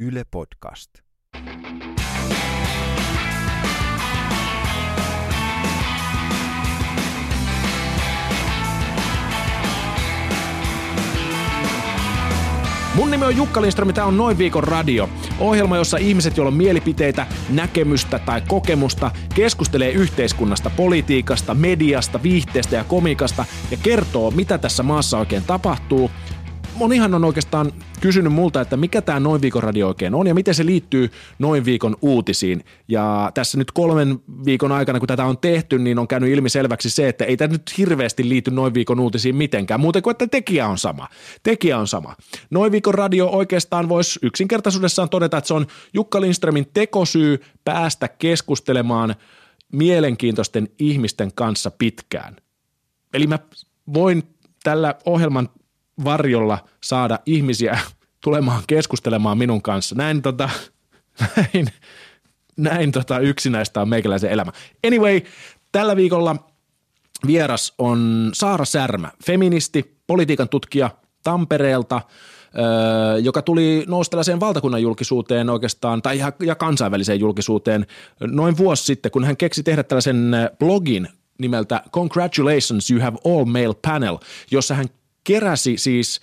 Yle Podcast. Mun nimi on Jukka Lindström, tämä on Noin viikon radio. Ohjelma, jossa ihmiset, joilla on mielipiteitä, näkemystä tai kokemusta, keskustelee yhteiskunnasta, politiikasta, mediasta, viihteestä ja komikasta ja kertoo, mitä tässä maassa oikein tapahtuu – monihan on oikeastaan kysynyt multa, että mikä tämä Noin viikon radio oikein on ja miten se liittyy Noin viikon uutisiin. Ja tässä nyt kolmen viikon aikana, kun tätä on tehty, niin on käynyt ilmi selväksi se, että ei tämä nyt hirveästi liity Noin viikon uutisiin mitenkään, muuten kuin että tekijä on sama. Tekijä on sama. Noin viikon radio oikeastaan voisi yksinkertaisuudessaan todeta, että se on Jukka Lindströmin tekosyy päästä keskustelemaan mielenkiintoisten ihmisten kanssa pitkään. Eli mä voin tällä ohjelman varjolla saada ihmisiä tulemaan keskustelemaan minun kanssa. Näin, tota, näin, näin tota yksinäistä on meikäläisen elämä. Anyway, tällä viikolla vieras on Saara Särmä, feministi, politiikan tutkija Tampereelta, joka tuli nousi tällaiseen valtakunnan julkisuuteen oikeastaan, tai ja kansainväliseen julkisuuteen noin vuosi sitten, kun hän keksi tehdä tällaisen blogin nimeltä Congratulations, you have all male panel, jossa hän keräsi siis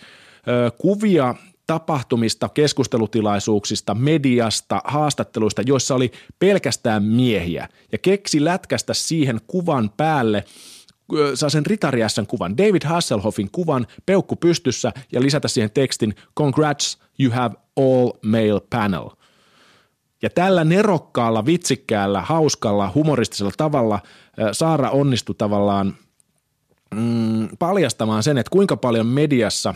ö, kuvia tapahtumista, keskustelutilaisuuksista, mediasta, haastatteluista, joissa oli pelkästään miehiä ja keksi lätkästä siihen kuvan päälle saa sen ritariässän kuvan, David Hasselhoffin kuvan, peukku pystyssä ja lisätä siihen tekstin Congrats, you have all male panel. Ja tällä nerokkaalla, vitsikkäällä, hauskalla, humoristisella tavalla Saara onnistui tavallaan mm, paljastamaan sen, että kuinka paljon mediassa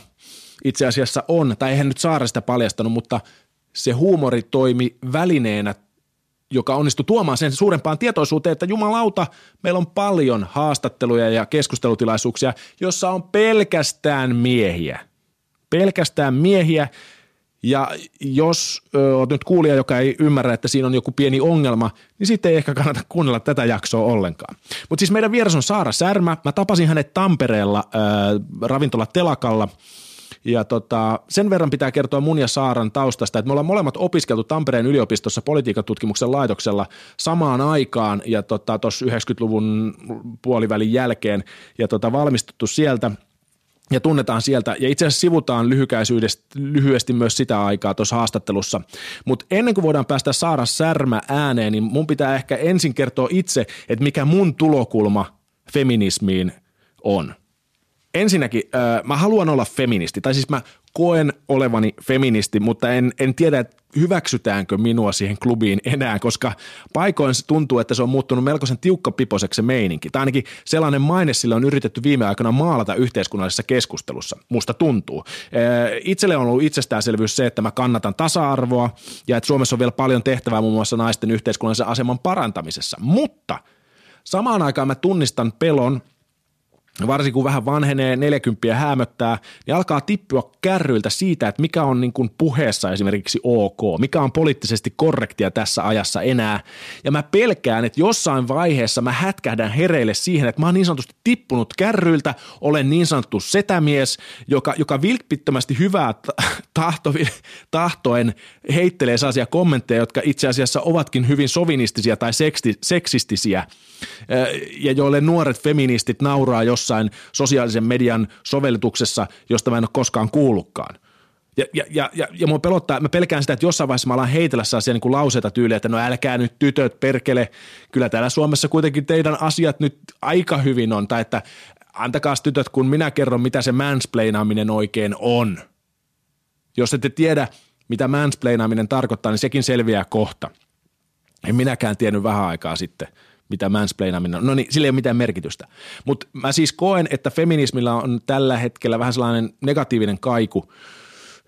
itse asiassa on, tai eihän nyt Saara sitä paljastanut, mutta se huumori toimi välineenä, joka onnistui tuomaan sen suurempaan tietoisuuteen, että jumalauta, meillä on paljon haastatteluja ja keskustelutilaisuuksia, jossa on pelkästään miehiä. Pelkästään miehiä, ja jos oot nyt kuulija, joka ei ymmärrä, että siinä on joku pieni ongelma, niin sitten ei ehkä kannata kuunnella tätä jaksoa ollenkaan. Mutta siis meidän vieras on Saara Särmä. Mä tapasin hänet Tampereella ö, ravintola Telakalla. Ja tota, sen verran pitää kertoa mun ja Saaran taustasta, että me ollaan molemmat opiskeltu Tampereen yliopistossa politiikan tutkimuksen laitoksella samaan aikaan ja tuossa tota, 90-luvun puolivälin jälkeen ja tota, valmistuttu sieltä – ja tunnetaan sieltä, ja itse asiassa sivutaan lyhyesti myös sitä aikaa tuossa haastattelussa. Mutta ennen kuin voidaan päästä Saara Särmä ääneen, niin mun pitää ehkä ensin kertoa itse, että mikä mun tulokulma feminismiin on. Ensinnäkin, äh, mä haluan olla feministi, tai siis mä koen olevani feministi, mutta en, en tiedä, hyväksytäänkö minua siihen klubiin enää, koska paikoin se tuntuu, että se on muuttunut melkoisen tiukkapiposeksi se meininki. Tai ainakin sellainen maine sille on yritetty viime aikoina maalata yhteiskunnallisessa keskustelussa. Musta tuntuu. Itselle on ollut itsestäänselvyys se, että mä kannatan tasa-arvoa ja että Suomessa on vielä paljon tehtävää muun muassa naisten yhteiskunnallisen aseman parantamisessa. Mutta samaan aikaan mä tunnistan pelon – varsinkin kun vähän vanhenee, 40 häämöttää, niin alkaa tippua kärryiltä siitä, että mikä on niin kuin puheessa esimerkiksi ok, mikä on poliittisesti korrektia tässä ajassa enää. Ja mä pelkään, että jossain vaiheessa mä hätkähdän hereille siihen, että mä oon niin sanotusti tippunut kärryiltä, olen niin sanottu setämies, joka, joka vilpittömästi hyvää tahto, tahtoen heittelee sellaisia kommentteja, jotka itse asiassa ovatkin hyvin sovinistisia tai seksistisiä ja joille nuoret feministit nauraa jossain sosiaalisen median sovellutuksessa, josta mä en ole koskaan kuullutkaan. Ja, ja, ja, ja, ja mua pelottaa, mä pelkään sitä, että jossain vaiheessa mä alan heitellä sellaisia niin kuin lauseita tyyliä, että no älkää nyt tytöt perkele, kyllä täällä Suomessa kuitenkin teidän asiat nyt aika hyvin on, tai että antakaa tytöt, kun minä kerron, mitä se mansplainaaminen oikein on. Jos ette tiedä, mitä mansplainaaminen tarkoittaa, niin sekin selviää kohta. En minäkään tiennyt vähän aikaa sitten – mitä mansplainaaminen on. No niin, sillä ei ole mitään merkitystä. Mutta mä siis koen, että feminismillä on tällä hetkellä vähän sellainen negatiivinen kaiku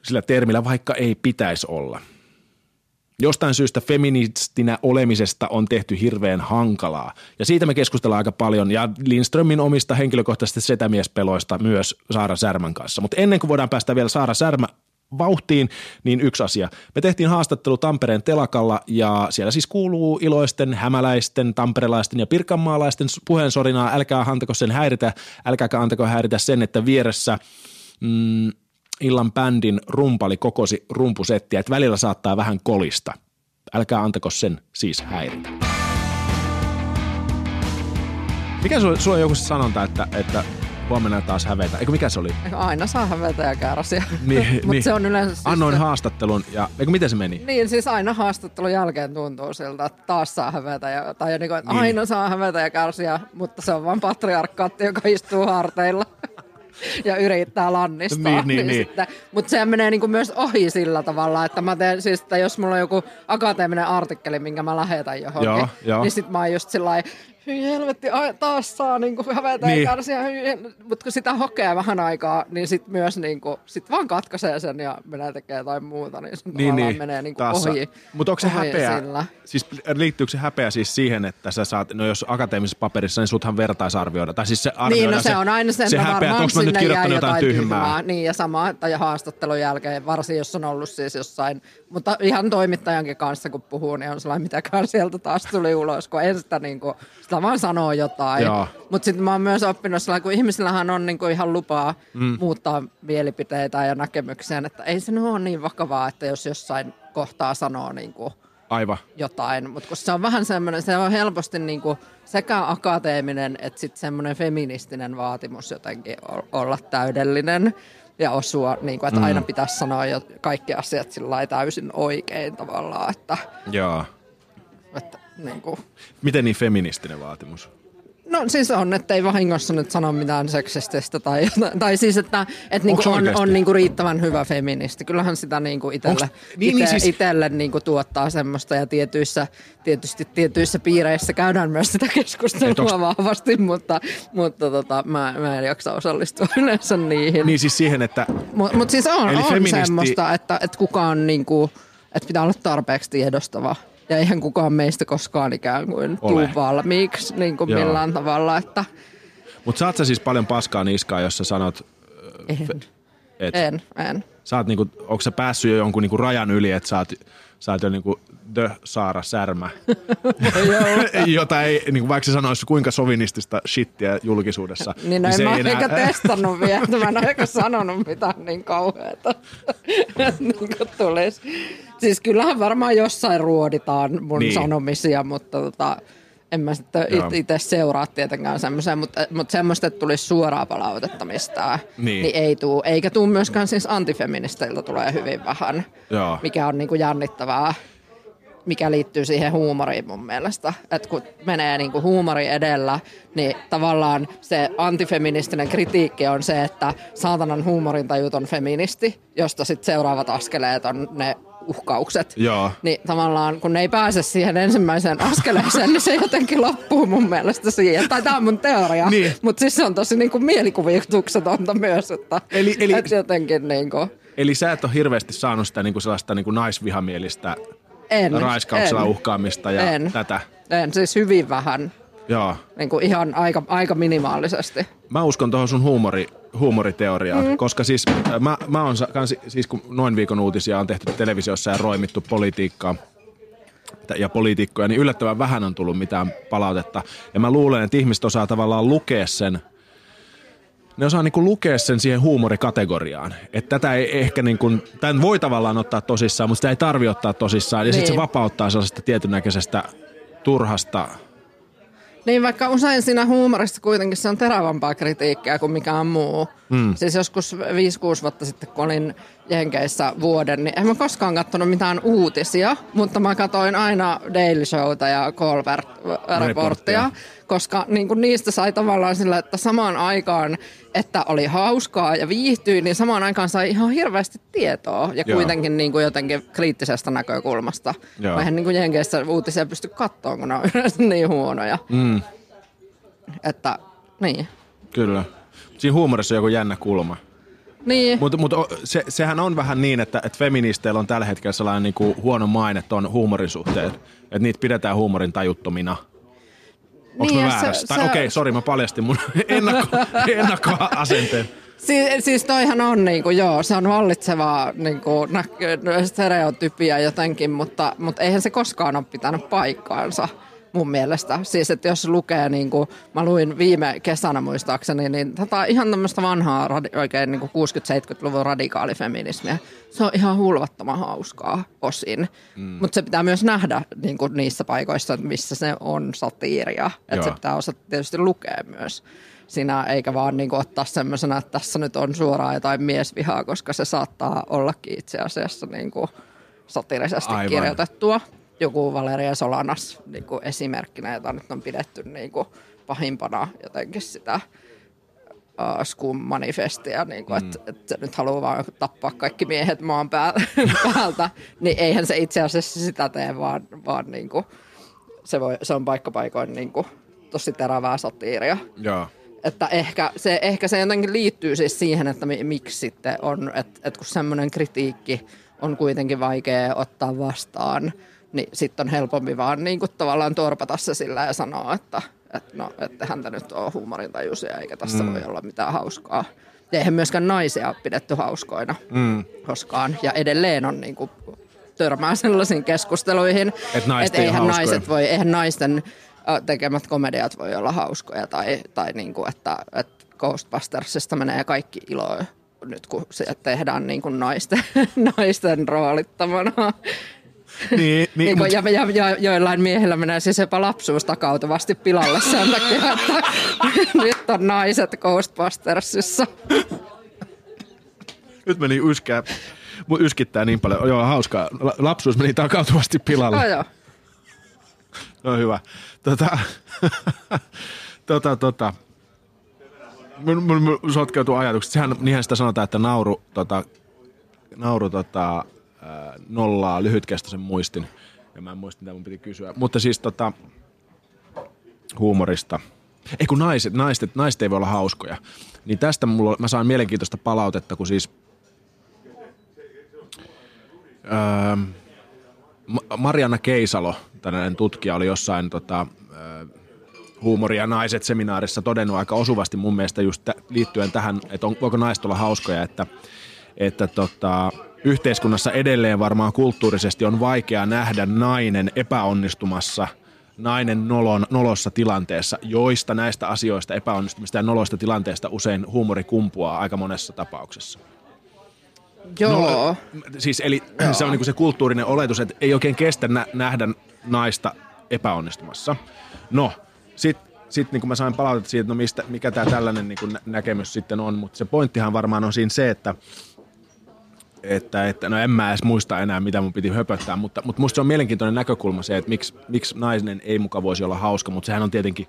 sillä termillä, vaikka ei pitäisi olla. Jostain syystä feministinä olemisesta on tehty hirveän hankalaa. Ja siitä me keskustellaan aika paljon. Ja Lindströmin omista henkilökohtaisista setämiespeloista myös Saara Särmän kanssa. Mutta ennen kuin voidaan päästä vielä Saara Särmä vauhtiin, niin yksi asia. Me tehtiin haastattelu Tampereen telakalla ja siellä siis kuuluu iloisten, hämäläisten, tamperelaisten ja pirkanmaalaisten puheensorinaa. Älkää antako sen häiritä, älkääkä antako häiritä sen, että vieressä mm, illan bändin rumpali kokosi rumpusettiä, että välillä saattaa vähän kolista. Älkää antako sen siis häiritä. Mikä sulla, on joku sanonta, että, että huomenna taas hävetä? Eikö mikä se oli? Aina saa hävetä ja kärsiä. Niin, Mutta niin. se on yleensä... Siis Annoin se- haastattelun ja, eikö miten se meni? Niin, siis aina haastattelun jälkeen tuntuu siltä, että taas saa hävetä. Ja, tai niin kuin, että Niin. aina saa hävetä ja kärsiä, mutta se on vain patriarkkaatti, joka istuu harteilla. ja yrittää lannistaa. Niin, niin, niin. Sitten, mutta se menee niin kuin myös ohi sillä tavalla, että mä teen siis, että jos mulla on joku akateeminen artikkeli, minkä mä lähetän johonkin, Joo, joo. niin sit mä oon just sillä hyi helvetti, taas saa niin kuin hävetä Niin. ja kärsiä. Mutta kun sitä hokee vähän aikaa, niin sit myös niin kuin, sit vaan katkaisee sen ja menee tekemään jotain muuta, niin se Niin, niin. menee niin kuin Taas ohi. Mutta onko se häpeä, Sillä. siis liittyykö se häpeä siis siihen, että sä saat, no jos akateemisessa paperissa, niin suthan vertaisarvioida, tai siis se Niin, arvioidaan no se, on aina sen, se häpeä, että onko mä nyt kirjoittanut jotain tyhmää. Niin, ja sama, tai haastattelun jälkeen, varsin jos on ollut siis jossain, mutta ihan toimittajankin kanssa kun puhuu, niin on sellainen, mitäkään sieltä taas tuli ulos, kun en sitä, niin kuin, sitä vaan sanoo jotain. Mutta sitten mä oon myös oppinut sellainen, kun ihmisillähän on niin kuin ihan lupaa mm. muuttaa mielipiteitä ja näkemyksiä, että ei se ole niin vakavaa, että jos jossain kohtaa sanoo niin kuin, Aivan. jotain, mutta kun se on vähän semmoinen, se on helposti niin kuin sekä akateeminen että sitten semmoinen feministinen vaatimus jotenkin olla täydellinen ja osua, niin kuin, että Mm. aina pitäisi sanoa jo kaikki asiat sillä täysin oikein tavallaan, että, Joo. että niin kuin, Miten niin feministinen vaatimus? No siis on, että ei vahingossa nyt sano mitään seksististä tai, tai siis, että, että niinku on, oikeesti? on niinku riittävän hyvä feministi. Kyllähän sitä niinku itelle, Onks- niin, niin ite, siis- itelle niinku tuottaa semmoista ja tietyissä, tietysti tietyissä piireissä käydään myös sitä keskustelua onks- vahvasti, mutta, mutta tota, mä, mä en jaksa osallistua yleensä niihin. Niin siis siihen, että Mutta mut siis on, Eli on feministi- semmoista, että, että kukaan niinku, että pitää olla tarpeeksi tiedostava. Ja eihän kukaan meistä koskaan ikään kuin tuu Ole. valmiiksi niin kuin Joo. millään tavalla, että Mut saat sä siis paljon paskaa niskaa, jos sä sanot, en, että en, en. sä oot niinku, onko sä päässyt jo jonkun niinku rajan yli, että sä oot, sä oot jo niinku the Saara Särmä, jota ei, niinku vaikka se sanoisi kuinka sovinistista shittiä julkisuudessa. Niin, no en se mä enää... eikä testannut vielä, mä en ole sanonut mitään niin kauheata, niin kuin tulisi. Siis kyllähän varmaan jossain ruoditaan mun Niin. niin. sanomisia, mutta tota, en mä sitten Joo. itse seuraa tietenkään semmoiseen, mutta, mutta semmoista, että tulisi suoraa palautetta mistään, Niin. niin ei tuu. Eikä tuu myöskään siis antifeministeiltä tulee hyvin vähän, Joo. mikä on niin kuin jännittävää mikä liittyy siihen huumoriin mun mielestä. Että kun menee niin kuin huumori edellä, niin tavallaan se antifeministinen kritiikki on se, että saatanan huumorintajuton feministi, josta sitten seuraavat askeleet on ne uhkaukset. Joo. Niin tavallaan kun ne ei pääse siihen ensimmäiseen askeleeseen, niin se jotenkin loppuu mun mielestä siihen. Tai tämä on mun teoria, Niin. mutta siis se on tosi niin kuin mielikuvituksetonta myös, että, Eli- eli- että jotenkin niin kuin, Eli sä et ole hirveästi saanut sitä niinku sellaista niinku naisvihamielistä en, raiskauksella en, uhkaamista ja en. tätä. En, siis hyvin vähän. Joo. Niin kuin ihan aika, aika minimaalisesti. Mä uskon tuohon sun huumori, huumoriteoriaan, mm. koska siis äh, mä, mä sa- kans, siis kun noin viikon uutisia on tehty televisiossa ja roimittu politiikkaa ja poliitikkoja, niin yllättävän vähän on tullut mitään palautetta. Ja mä luulen, että ihmiset osaa tavallaan lukea sen, ne osaa niinku lukea sen siihen huumorikategoriaan. Että tätä ei ehkä niinku, tämän voi tavallaan ottaa tosissaan, mutta sitä ei tarvi ottaa tosissaan. Ja niin. sitten se Niin. vapauttaa sellaisesta tietynäköisestä turhasta Niin vaikka usein siinä huumorissa kuitenkin se on terävämpää kritiikkiä kuin mikään muu. Mm. Siis joskus 5-6 vuotta sitten, kun olin Jenkeissä vuoden, niin en mä koskaan katsonut mitään uutisia, mutta mä katsoin aina Daily Showta ja Colbert-reporttia, koska niin kuin niistä sai tavallaan sillä, että samaan aikaan, että oli hauskaa ja viihtyi, niin samaan aikaan sai ihan hirveästi tietoa ja Joo. kuitenkin niin kuin jotenkin kriittisestä näkökulmasta. Joo. Eihän niin kuin Jenkeissä uutisia pysty katsoa, kun ne on yleensä niin huonoja. Mm, Että, niin. kyllä. Siinä huumorissa on joku jännä kulma. Niin, Mutta mut, se, sehän on vähän niin, että, että feministeillä on tällä hetkellä sellainen niinku huono maine tuon huumorin suhteen. Että niitä pidetään huumorin tajuttomina. Onko Niin, mä väärässä? Tai se- okei, okay, sori, mä paljastin mun ennakko, ennakkoasenteen. siis, siis toihan on niinku, joo, se on vallitsevaa niinku, nä- stereotypia jotenkin, mutta, mutta eihän se koskaan ole pitänyt paikkaansa. Mun mielestä. Siis, että jos lukee, niin kuin, mä luin viime kesänä muistaakseni, niin tätä ihan tämmöistä vanhaa, radi, oikein niin 60-70-luvun radikaalifeminismiä. Se on ihan hulvattoman hauskaa osin. Mm. Mutta se pitää myös nähdä niin kuin niissä paikoissa, missä se on satiiria. Että se pitää osata tietysti lukea myös sinä, eikä vaan niin kuin ottaa semmoisena, että tässä nyt on suoraan jotain miesvihaa, koska se saattaa ollakin itse asiassa niin kuin satirisesti Aivan. kirjoitettua joku Valeria Solanas niin kuin esimerkkinä, jota nyt on pidetty niin kuin pahimpana jotenkin sitä uh, Scum-manifestia, niin kuin, mm. että, että nyt haluaa vaan tappaa kaikki miehet maan päältä, niin eihän se itse asiassa sitä tee, vaan, vaan niin kuin, se, voi, se on paikkapaikoin niin kuin, tosi terävää satiiria. Joo. Että ehkä se, ehkä se jotenkin liittyy siis siihen, että miksi sitten on, että, että kun semmoinen kritiikki on kuitenkin vaikea ottaa vastaan – niin sitten on helpompi vaan niin kuin tavallaan torpata se sillä ja sanoa, että, että no, että häntä nyt on huumorintajuisia eikä tässä mm. voi olla mitään hauskaa. Ja eihän myöskään naisia ole pidetty hauskoina mm. koskaan. Ja edelleen on niin kuin, törmää sellaisiin keskusteluihin, että et eihän, naiset voi, eihän naisten tekemät komediat voi olla hauskoja tai, tai niin kuin, että, että Ghostbustersista menee kaikki ilo nyt kun se tehdään niin kuin naisten, naisten roolittamana. Niin, niin, mut... ja, ja, ja, joillain miehillä menee siis jopa lapsuus takautuvasti pilalle sen takia, että nyt on naiset Ghostbustersissa. Nyt meni yskää. Mun yskittää niin paljon. Joo, hauskaa. Lapsuus meni takautuvasti pilalle. No joo. No hyvä. Tota, tota, tota. Mun, mun, mun sotkeutuu ajatukset. Sehän, niinhän sitä sanotaan, että nauru, tota, nauru tota, nollaa lyhytkestoisen muistin. Ja mä en muista, mitä mun piti kysyä. Mutta siis tota, huumorista. Ei kun naiset, naiset, naiset ei voi olla hauskoja. Niin tästä mulla, mä saan mielenkiintoista palautetta, kun siis öö, Marianna Keisalo, tällainen tutkija, oli jossain tota, öö, huumori- ja naiset seminaarissa todennut aika osuvasti mun mielestä just liittyen tähän, että on, voiko naiset olla hauskoja, että, että tota, yhteiskunnassa edelleen varmaan kulttuurisesti on vaikea nähdä nainen epäonnistumassa nainen nolon, nolossa tilanteessa, joista näistä asioista, epäonnistumista ja noloista tilanteesta usein huumori kumpuaa aika monessa tapauksessa. Joo. Nolo, siis eli Joo. se on niin se kulttuurinen oletus, että ei oikein kestä nä- nähdä naista epäonnistumassa. No, sitten sit niin kuin mä sain palautetta siitä, että no mistä, mikä tämä tällainen niin kuin näkemys sitten on, mutta se pointtihan varmaan on siinä se, että – että, että no en mä edes muista enää, mitä mun piti höpöttää, mutta, mutta musta se on mielenkiintoinen näkökulma se, että miksi, miksi nainen ei muka voisi olla hauska, mutta sehän on tietenkin,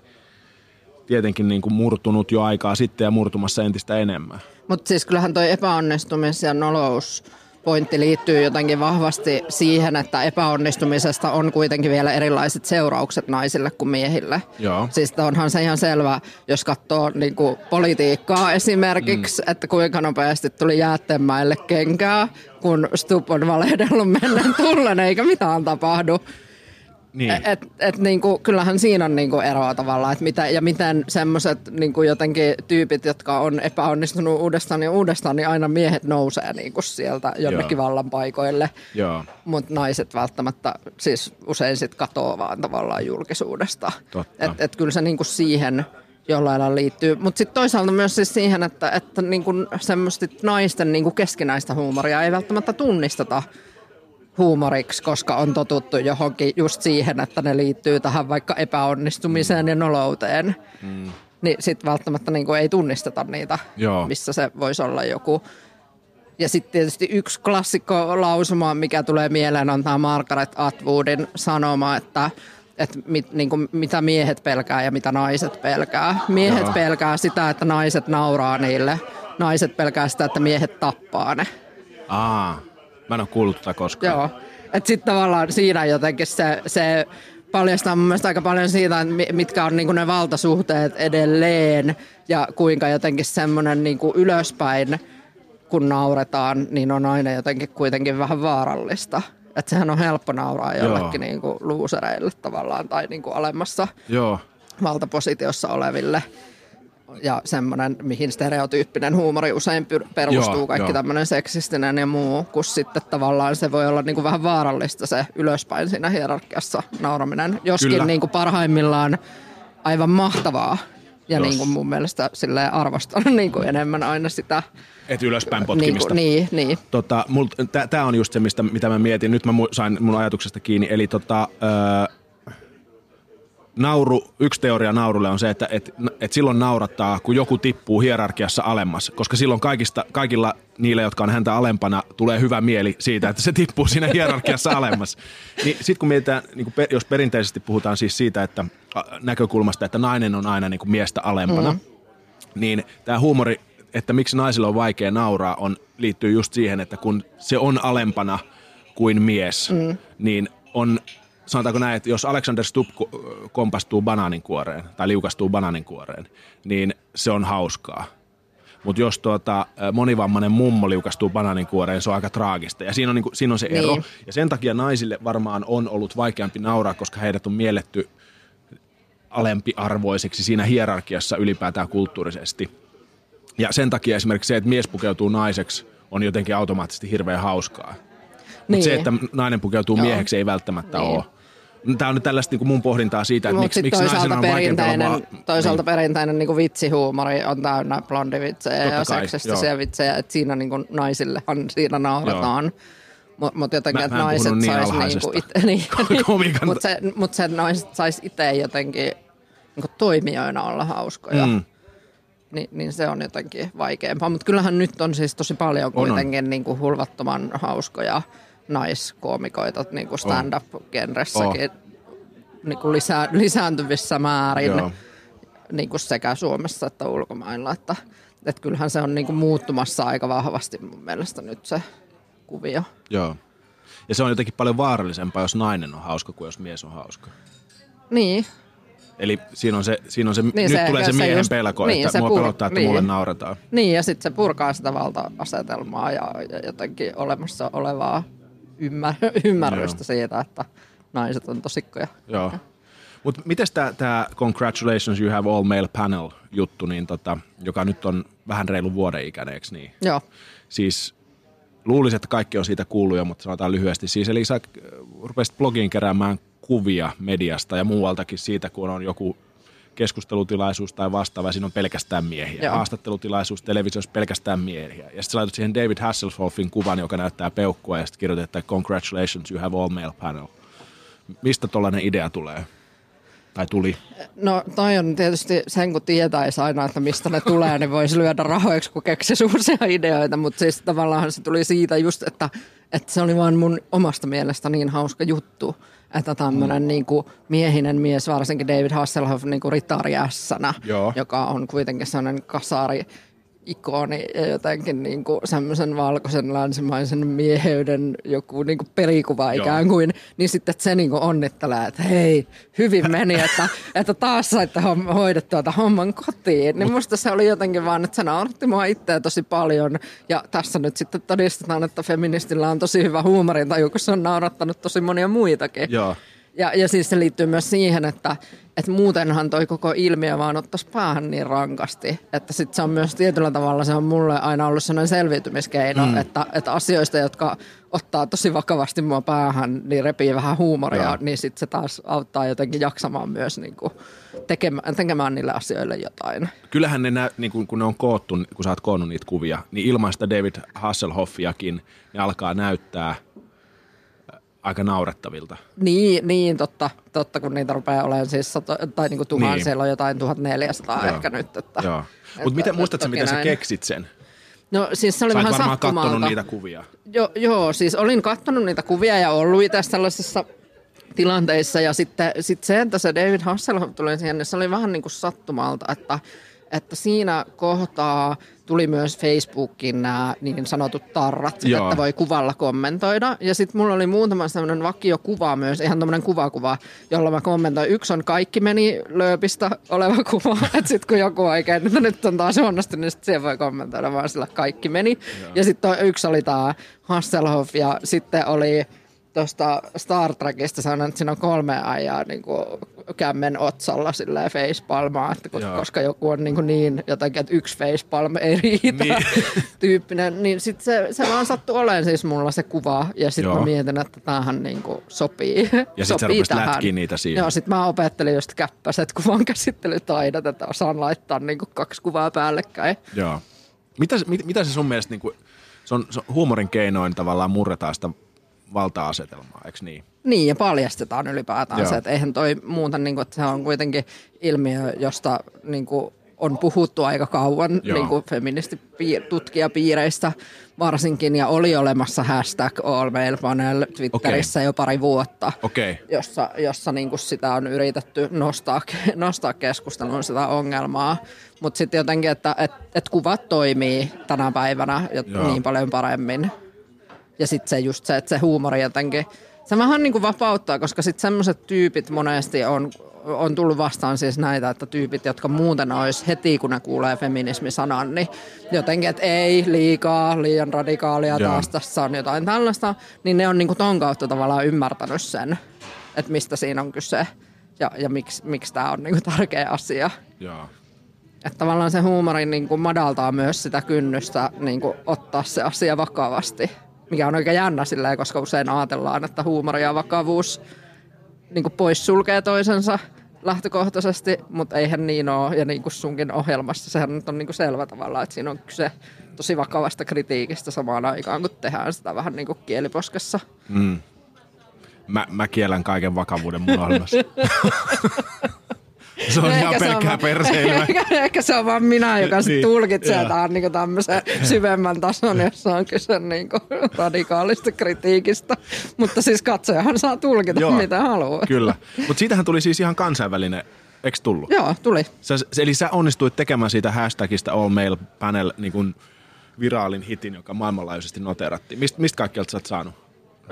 tietenkin niin kuin murtunut jo aikaa sitten ja murtumassa entistä enemmän. Mutta siis kyllähän toi epäonnistumis ja nolous pointti liittyy jotenkin vahvasti siihen, että epäonnistumisesta on kuitenkin vielä erilaiset seuraukset naisille kuin miehille. Joo. Siis onhan se ihan selvä, jos katsoo niin kuin politiikkaa esimerkiksi, mm. että kuinka nopeasti tuli jäättemäille kenkää, kun Stup on valehdellut menneen tullen eikä mitään tapahdu. Niin. Et, et, niinku, kyllähän siinä on niinku eroa tavallaan, että mitä, ja miten semmoiset niinku jotenkin tyypit, jotka on epäonnistunut uudestaan ja uudestaan, niin aina miehet nousee niinku sieltä jonnekin Joo. vallan paikoille. Mutta naiset välttämättä siis usein sit katoaa vaan tavallaan julkisuudesta. Että et kyllä se niinku siihen jollain lailla liittyy. Mutta sitten toisaalta myös siis siihen, että, että niinku semmoista naisten niinku keskinäistä huumoria ei välttämättä tunnisteta huumoriksi, koska on totuttu johonkin just siihen, että ne liittyy tähän vaikka epäonnistumiseen mm. ja nolouteen. Mm. Niin sitten välttämättä niin kuin ei tunnisteta niitä, Joo. missä se voisi olla joku. Ja sitten tietysti yksi klassikko lausuma, mikä tulee mieleen, on tämä Margaret Atwoodin sanoma, että että mit, niin kuin, mitä miehet pelkää ja mitä naiset pelkää. Miehet Joo. pelkää sitä, että naiset nauraa niille. Naiset pelkää sitä, että miehet tappaa ne. Aa. Mä en ole kuullut tätä koskaan. Joo. Että sitten tavallaan siinä jotenkin se, se paljastaa mun mielestä aika paljon siitä, mitkä on niinku ne valtasuhteet edelleen ja kuinka jotenkin semmoinen niinku ylöspäin, kun nauretaan, niin on aina jotenkin kuitenkin vähän vaarallista. Että sehän on helppo nauraa jollekin niinku luusereille tavallaan tai niinku alemmassa Joo. valtapositiossa oleville ja semmoinen, mihin stereotyyppinen huumori usein perustuu, joo, kaikki tämmöinen seksistinen ja muu, kun sitten tavallaan se voi olla niin kuin vähän vaarallista se ylöspäin siinä hierarkiassa nauraminen. Joskin niin kuin parhaimmillaan aivan mahtavaa ja niin kuin mun mielestä arvostan niin kuin enemmän aina sitä. Et ylöspäin potkimista. Niin, niin. niin. Tota, Tämä on just se, mistä, mitä mä mietin. Nyt mä sain mun ajatuksesta kiinni. Eli tota, öö, nauru, yksi teoria naurulle on se, että et, et silloin naurattaa, kun joku tippuu hierarkiassa alemmas, koska silloin kaikista, kaikilla niille, jotka on häntä alempana, tulee hyvä mieli siitä, että se tippuu siinä hierarkiassa alemmas. Niin sitten kun mietitään, niin kun jos perinteisesti puhutaan siis siitä, että näkökulmasta, että nainen on aina niin kuin miestä alempana, mm. niin tämä huumori, että miksi naisilla on vaikea nauraa, on, liittyy just siihen, että kun se on alempana kuin mies, mm. niin on sanotaanko näin, että jos Alexander Stubb kompastuu banaaninkuoreen tai liukastuu banaaninkuoreen, niin se on hauskaa. Mutta jos tuota, monivammainen mummo liukastuu banaaninkuoreen, se on aika traagista. Ja siinä on, niin kuin, siinä on se ero. Niin. Ja sen takia naisille varmaan on ollut vaikeampi nauraa, koska heidät on mielletty alempiarvoiseksi siinä hierarkiassa ylipäätään kulttuurisesti. Ja sen takia esimerkiksi se, että mies pukeutuu naiseksi, on jotenkin automaattisesti hirveän hauskaa. Niin. Mutta se, että nainen pukeutuu Joo. mieheksi, ei välttämättä niin. ole. Tämä on nyt tällaista niin mun pohdintaa siitä, että miksi, miksi naisen on perinteinen, olla Toisaalta niin. perinteinen niin kuin vitsihuumori on täynnä blondivitsejä Totta ja seksistisiä vitsejä, että siinä niin kuin naisillehan siinä naurataan. Mutta mut jotenkin, että naiset niin sais niinku itse, niin, niin, mutta se, mut se naiset sais itse jotenkin niin toimijoina olla hauskoja. Mm. Ni, niin se on jotenkin vaikeampaa. Mutta kyllähän nyt on siis tosi paljon kuitenkin on, on. Niin kuin hulvattoman hauskoja naiskoomikoita niin kuin stand-up-genressäkin oh. niin kuin lisää, lisääntyvissä määrin niin kuin sekä Suomessa että ulkomailla. Että, että kyllähän se on niin kuin muuttumassa aika vahvasti mun mielestä nyt se kuvio. Joo. Ja se on jotenkin paljon vaarallisempaa, jos nainen on hauska kuin jos mies on hauska. Niin. Eli siinä on se, siinä on se niin nyt se, tulee se miehen just, pelko, niin, että mua pur- pelottaa, että niin. mulle nauretaan. Niin, ja sitten se purkaa sitä valta-asetelmaa ja, ja jotenkin olemassa olevaa ymmär- ymmärrystä Joo. siitä, että naiset on tosikkoja. Joo. Mutta miten tämä Congratulations You Have All Male Panel juttu, niin tota, joka nyt on vähän reilu vuoden ikäinen, eikö niin? Joo. Siis luulisin, että kaikki on siitä kuullut jo, mutta sanotaan lyhyesti. Siis eli sä rupesit blogiin keräämään kuvia mediasta ja muualtakin siitä, kun on joku keskustelutilaisuus tai vastaava, siinä on pelkästään miehiä. Joo. Haastattelutilaisuus televisiossa pelkästään miehiä. Ja sitten laitat siihen David Hasselhoffin kuvan, joka näyttää peukkua ja sitten kirjoitat, että congratulations, you have all male panel. Mistä tuollainen idea tulee? Tai tuli? No toi on tietysti sen, kun tietäisi aina, että mistä ne tulee, niin voisi lyödä rahoiksi, kun keksisi uusia ideoita. Mutta siis tavallaan se tuli siitä just, että, että se oli vain mun omasta mielestä niin hauska juttu että tämmöinen mm. niin kuin miehinen mies, varsinkin David Hasselhoff niin kuin ritari joka on kuitenkin sellainen kasari ikoni ja jotenkin niin kuin semmoisen valkoisen länsimaisen mieheyden joku niin kuin perikuva Joo. ikään kuin, niin sitten että se niin kuin onnittelee, että hei, hyvin meni, että, että taas saitte hoidettua tuota homman kotiin. Niin musta se oli jotenkin vaan, että se nauratti mua itseä tosi paljon ja tässä nyt sitten todistetaan, että feministillä on tosi hyvä huumorintaju, kun se on naurattanut tosi monia muitakin. Joo. Ja, ja siis se liittyy myös siihen, että, että muutenhan toi koko ilmiö vaan ottaisi päähän niin rankasti. Että sitten se on myös tietyllä tavalla, se on mulle aina ollut sellainen selviytymiskeino, mm. että, että asioista, jotka ottaa tosi vakavasti mua päähän, niin repii vähän huumoria, Joo. niin sitten se taas auttaa jotenkin jaksamaan myös niin kuin tekemään, tekemään niille asioille jotain. Kyllähän ne, nä, niin kun, kun ne on koottu, kun sä oot koonnut niitä kuvia, niin ilmaista David Hasselhoffiakin ne alkaa näyttää – aika naurettavilta. Niin, niin totta, totta, kun niitä rupeaa olemaan siis sato, tai niinku tuhansia, niin. siellä on jotain 1400 Joo. ehkä nyt. Että, Joo. Mutta miten, muistatko, miten näin. sä keksit sen? No siis se oli Sä vähän varmaan sattumalta. niitä kuvia. Jo, joo, siis olin katsonut niitä kuvia ja ollut itse sellaisissa tilanteissa ja sitten sit se, että se David Hasselhoff tuli siihen, niin se oli vähän niin kuin sattumalta, että, että siinä kohtaa tuli myös Facebookin nämä niin sanotut tarrat, Joo. että voi kuvalla kommentoida. Ja sitten mulla oli muutama sellainen vakiokuva myös, ihan tämmöinen kuvakuva, jolla mä kommentoin. Yksi on kaikki meni lööpistä oleva kuva, että sitten kun joku oikein, että nyt on taas onnistunut, niin sitten siihen voi kommentoida vaan sillä kaikki meni. Joo. Ja sitten yksi oli tämä Hasselhoff ja sitten oli tuosta Star Trekista sanon, että siinä on kolme ajaa niin kuin kämmen otsalla silleen facepalmaa, että koska, koska joku on niin, niin jotenkin, että yksi facepalm ei riitä niin. tyyppinen, niin sitten se, se vaan sattui olemaan siis mulla se kuva ja sitten mä mietin, että tämähän niin kuin sopii. Ja sitten sä tähän. niitä siihen. Joo, sitten mä opettelin just käppäiset kuvan käsittelytaidot, että osaan laittaa niin kuin kaksi kuvaa päällekkäin. Joo. Mitä, mit, mitä se sun mielestä, niin kuin, se, on, se on huumorin keinoin tavallaan murretaan sitä valta-asetelmaa, eikö niin? Niin, ja paljastetaan ylipäätään Joo. se, että eihän toi muuta, niin kuin, että se on kuitenkin ilmiö, josta niin kuin, on puhuttu aika kauan niin kuin feministitutkijapiireistä varsinkin, ja oli olemassa hashtag All Male Panel Twitterissä okay. jo pari vuotta, okay. jossa, jossa niin kuin sitä on yritetty nostaa, nostaa keskusteluun sitä ongelmaa. Mutta sitten jotenkin, että et, et kuvat toimii tänä päivänä niin paljon paremmin. Ja sitten se just se, että se huumori jotenkin, se vähän niin kuin vapauttaa, koska sitten semmoiset tyypit monesti on, on tullut vastaan siis näitä, että tyypit, jotka muuten olisi heti, kun ne kuulee feminismisanan, niin jotenkin, että ei liikaa, liian radikaalia, Joo. taas tässä on jotain tällaista, niin ne on niin kuin ton kautta tavallaan ymmärtänyt sen, että mistä siinä on kyse ja, ja miksi, miksi tämä on niin kuin tärkeä asia. Joo. Että tavallaan se huumori niin kuin madaltaa myös sitä kynnystä niin kuin ottaa se asia vakavasti mikä on oikein jännä silleen, koska usein ajatellaan, että huumori ja vakavuus niin kuin poissulkee toisensa lähtökohtaisesti, mutta eihän niin ole. Ja niin kuin sunkin ohjelmassa sehän nyt on niin kuin selvä tavalla, että siinä on kyse tosi vakavasta kritiikistä samaan aikaan, kun tehdään sitä vähän niin kuin kieliposkessa. Mm. Mä, mä kiellän kaiken vakavuuden mun ohjelmassa. Se on ihan pelkkää perseilyä. Ehkä, ehkä, se on vaan minä, joka niin, sitten tulkitsee tähän niin tämmöisen syvemmän tason, jossa on kyse niin radikaalista kritiikistä. Mutta siis katsojahan saa tulkita Joo, mitä haluaa. Kyllä. Mutta siitähän tuli siis ihan kansainvälinen Eikö tullut? Joo, tuli. Sä, eli sä onnistuit tekemään siitä hashtagista All Mail Panel niin kuin viraalin hitin, joka maailmanlaajuisesti noterattiin. Mist, mistä kaikkialta sä oot saanut?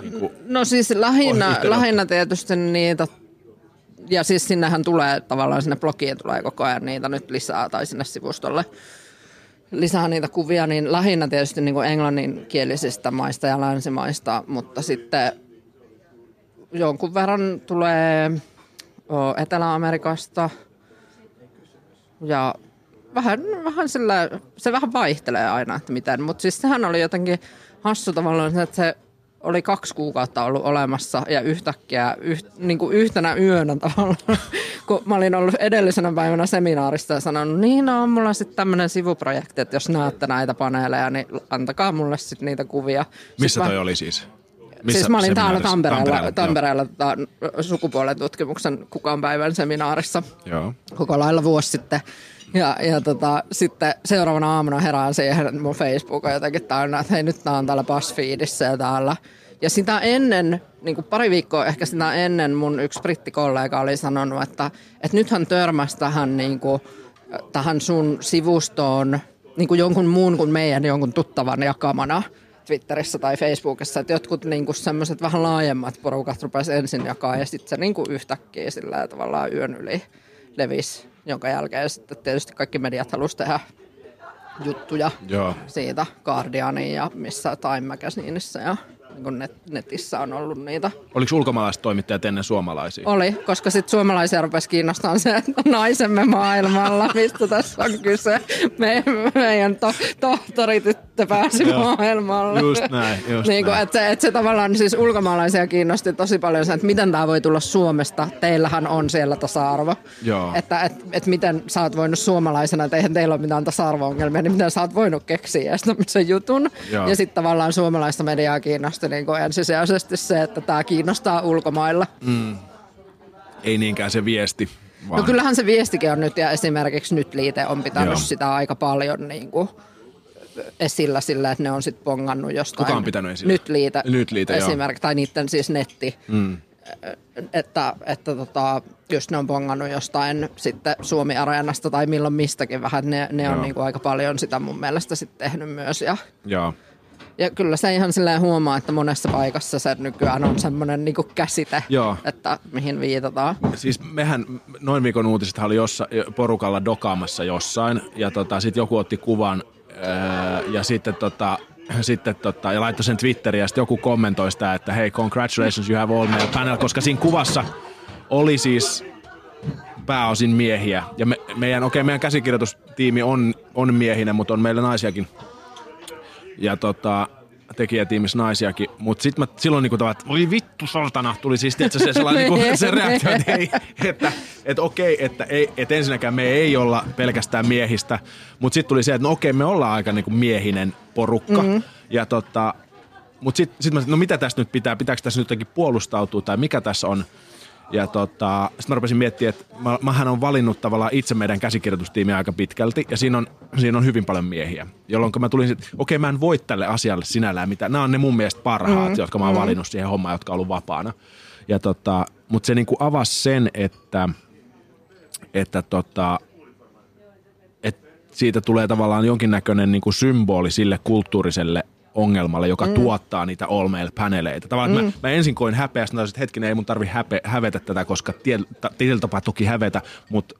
Niin kuin, no siis lähinnä, lähinnä tietysti niitä ja siis sinnehän tulee tavallaan sinne blogiin tulee koko ajan niitä nyt lisää tai sinne sivustolle lisää niitä kuvia, niin lähinnä tietysti niin englanninkielisistä maista ja länsimaista, mutta sitten jonkun verran tulee Etelä-Amerikasta ja vähän, vähän sillä, se vähän vaihtelee aina, että miten, mutta siis sehän oli jotenkin hassu tavallaan, että se oli kaksi kuukautta ollut olemassa ja yhtäkkiä yht, niin kuin yhtenä yönä tavallaan, kun mä olin ollut edellisenä päivänä seminaarista ja sanonut, niin no, on mulla sitten tämmöinen sivuprojekti, että jos näette näitä paneeleja, niin antakaa mulle sitten niitä kuvia. Missä toi mä, oli siis? Missä siis mä olin täällä Tampereella, Tampereella, Tampereella tota, sukupuolen tutkimuksen kukaan päivän seminaarissa Joo. koko lailla vuosi sitten. Ja, ja tota, sitten seuraavana aamuna herään siihen, että mun Facebook on jotenkin täynnä, että hei nyt tää on täällä BuzzFeedissä ja täällä. Ja sitä ennen, niin kuin pari viikkoa ehkä sitä ennen mun yksi brittikollega oli sanonut, että, että nythän törmäsi tähän, niin kuin, tähän sun sivustoon niin kuin jonkun muun kuin meidän jonkun tuttavan jakamana Twitterissä tai Facebookissa, että jotkut niin semmoiset vähän laajemmat porukat rupesivat ensin jakaa ja sitten se niin kuin yhtäkkiä sillä tavallaan yön yli levisi jonka jälkeen sitten tietysti kaikki mediat halusi tehdä juttuja Joo. siitä Guardianiin ja missä Time Magazineissa ja niin net, netissä on ollut niitä. Oliko ulkomaalaiset toimittajat ennen suomalaisia? Oli, koska sitten suomalaisia rupesi kiinnostamaan se, että naisemme maailmalla, mistä tässä on kyse. Me, meidän to, tohtorityttö pääsi maailmalle. Just näin, just niin kuin, näin. Että, se, että se tavallaan siis ulkomaalaisia kiinnosti tosi paljon se, että miten tämä voi tulla Suomesta. Teillähän on siellä tasa-arvo. Joo. Että et, et miten sä oot voinut suomalaisena, että eihän teillä ole mitään tasa-arvo-ongelmia, niin miten sä oot voinut keksiä sen jutun. Joo. Ja sitten tavallaan suomalaista mediaa kiinnosti niin kuin ensisijaisesti se, että tämä kiinnostaa ulkomailla. Mm. Ei niinkään se viesti. Vaan. No kyllähän se viestikin on nyt, ja esimerkiksi nyt liite on pitänyt Joo. sitä aika paljon niin kuin esillä sillä, että ne on sitten pongannut jostain. Kuka on pitänyt esillä? Nyt liite, nyt liite esimerkiksi, tai niiden siis netti. Mm. Että, että tota, just ne on pongannut jostain sitten Suomi-areenasta tai milloin mistäkin vähän. Ne, ne on niin kuin aika paljon sitä mun mielestä sitten tehnyt myös. Ja, Joo. Ja kyllä se ihan silleen huomaa, että monessa paikassa se nykyään on semmoinen niin käsite, Joo. että mihin viitataan. Siis mehän, noin viikon uutiset oli jossa, porukalla dokaamassa jossain, ja tota, sitten joku otti kuvan, ää, ja sitten tota, sitten tota, ja laittoi sen Twitteriin ja sitten joku kommentoi sitä, että hei congratulations you have all male panel, koska siinä kuvassa oli siis pääosin miehiä. Ja me, meidän, okei, okay, meidän käsikirjoitustiimi on, on miehinen, mutta on meillä naisiakin. Ja tota, tekijätiimissä naisiakin, mutta sitten silloin niinku tavallaan, että voi vittu saltana, tuli siis tietysti se sellainen niinku, se reaktio, että, ei, että, että okei, että, ei, että ensinnäkään me ei olla pelkästään miehistä, mutta sitten tuli se, että no okei, me ollaan aika niinku miehinen porukka, mm-hmm. ja tota, mutta sitten sit mä no mitä tässä nyt pitää, pitääkö tässä nyt jotenkin puolustautua tai mikä tässä on, ja tota, sitten mä rupesin miettimään, että mä, mähän on valinnut tavallaan itse meidän käsikirjoitustiimiä aika pitkälti, ja siinä on, siinä on hyvin paljon miehiä. Jolloin mä tulin että okei, mä en voi tälle asialle sinällään mitään. Nämä on ne mun mielestä parhaat, mm, jotka mä oon mm. valinnut siihen hommaan, jotka on ollut vapaana. Ja tota, mutta se niinku avasi sen, että, että tota, että siitä tulee tavallaan jonkinnäköinen niinku symboli sille kulttuuriselle ongelmalle, joka mm. tuottaa niitä all mail paneleita. Tavallaan mm. mä, mä, ensin koin häpeä, että hetkinen, ei mun tarvi häpe, hävetä tätä, koska tietyllä tapaa toki hävetä, mutta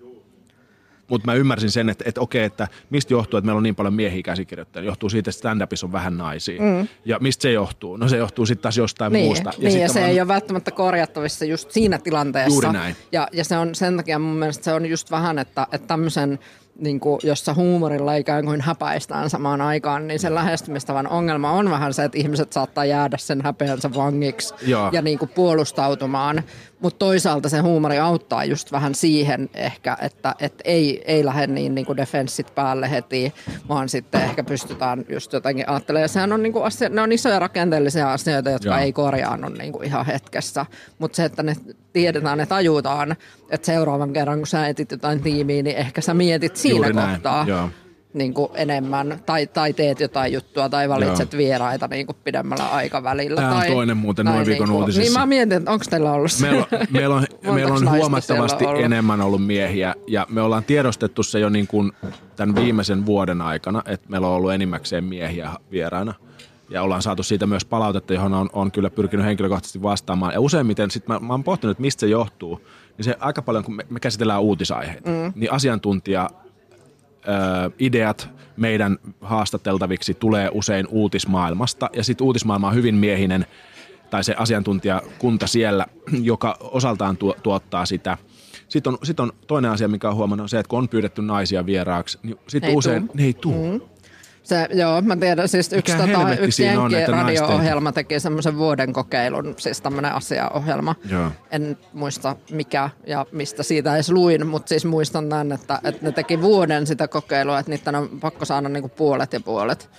mutta mä ymmärsin sen, että, että okei, että mistä johtuu, että meillä on niin paljon miehiä käsikirjoittajia. Johtuu siitä, että stand-upissa on vähän naisia. Mm. Ja mistä se johtuu? No se johtuu sitten taas jostain niin, muusta. Ja, niin, ja se vaan... ei ole välttämättä korjattavissa just siinä tilanteessa. Juuri näin. Ja, ja se on sen takia mun mielestä se on just vähän, että, että tämmöisen niin kuin, jossa huumorilla ikään kuin häpäistään samaan aikaan, niin sen lähestymistavan ongelma on vähän se, että ihmiset saattaa jäädä sen häpeänsä vangiksi Joo. ja niin kuin puolustautumaan. Mutta toisaalta se huumori auttaa just vähän siihen ehkä, että et ei, ei lähde niin, niin kuin defenssit päälle heti, vaan sitten ehkä pystytään just jotenkin ajattelemaan. Ja sehän on, niin kuin asia, ne on isoja rakenteellisia asioita, jotka Joo. ei korjaannu niin kuin ihan hetkessä. Mutta se, että ne tiedetään, ne tajutaan, että seuraavan kerran kun sä etit jotain tiimiä, niin ehkä sä mietit siinä Juuri kohtaa. Näin. Niin kuin enemmän, tai, tai teet jotain juttua, tai valitset Joo. vieraita niin kuin pidemmällä aikavälillä. Tämä on tai, toinen muuten noin viikon niin uutisissa. Niin mä mietin, onko teillä ollut se? Meillä on, meillä on, meillä on huomattavasti ollut? enemmän ollut miehiä, ja me ollaan tiedostettu se jo niin kuin tämän viimeisen vuoden aikana, että meillä on ollut enimmäkseen miehiä vieraana ja ollaan saatu siitä myös palautetta, johon on, on kyllä pyrkinyt henkilökohtaisesti vastaamaan. Ja useimmiten sitten mä, mä oon pohtinut, että mistä se johtuu, niin se aika paljon, kun me, me käsitellään uutisaiheita, mm. niin asiantuntija ideat meidän haastateltaviksi tulee usein uutismaailmasta, ja sitten uutismaailma on hyvin miehinen, tai se asiantuntijakunta siellä, joka osaltaan tuo, tuottaa sitä. Sitten on, sit on toinen asia, mikä on huomannut, on se, että kun on pyydetty naisia vieraaksi, niin sitten usein tuu. ne ei tule. Mm. Se, joo, mä tiedän, siis yksi, tota, yksi radio-ohjelma teki semmoisen vuoden kokeilun, siis tämmöinen asiaohjelma. Joo. En muista mikä ja mistä siitä edes luin, mutta siis muistan tämän, että, että ne teki vuoden sitä kokeilua, että niiden on pakko saada niinku puolet ja puolet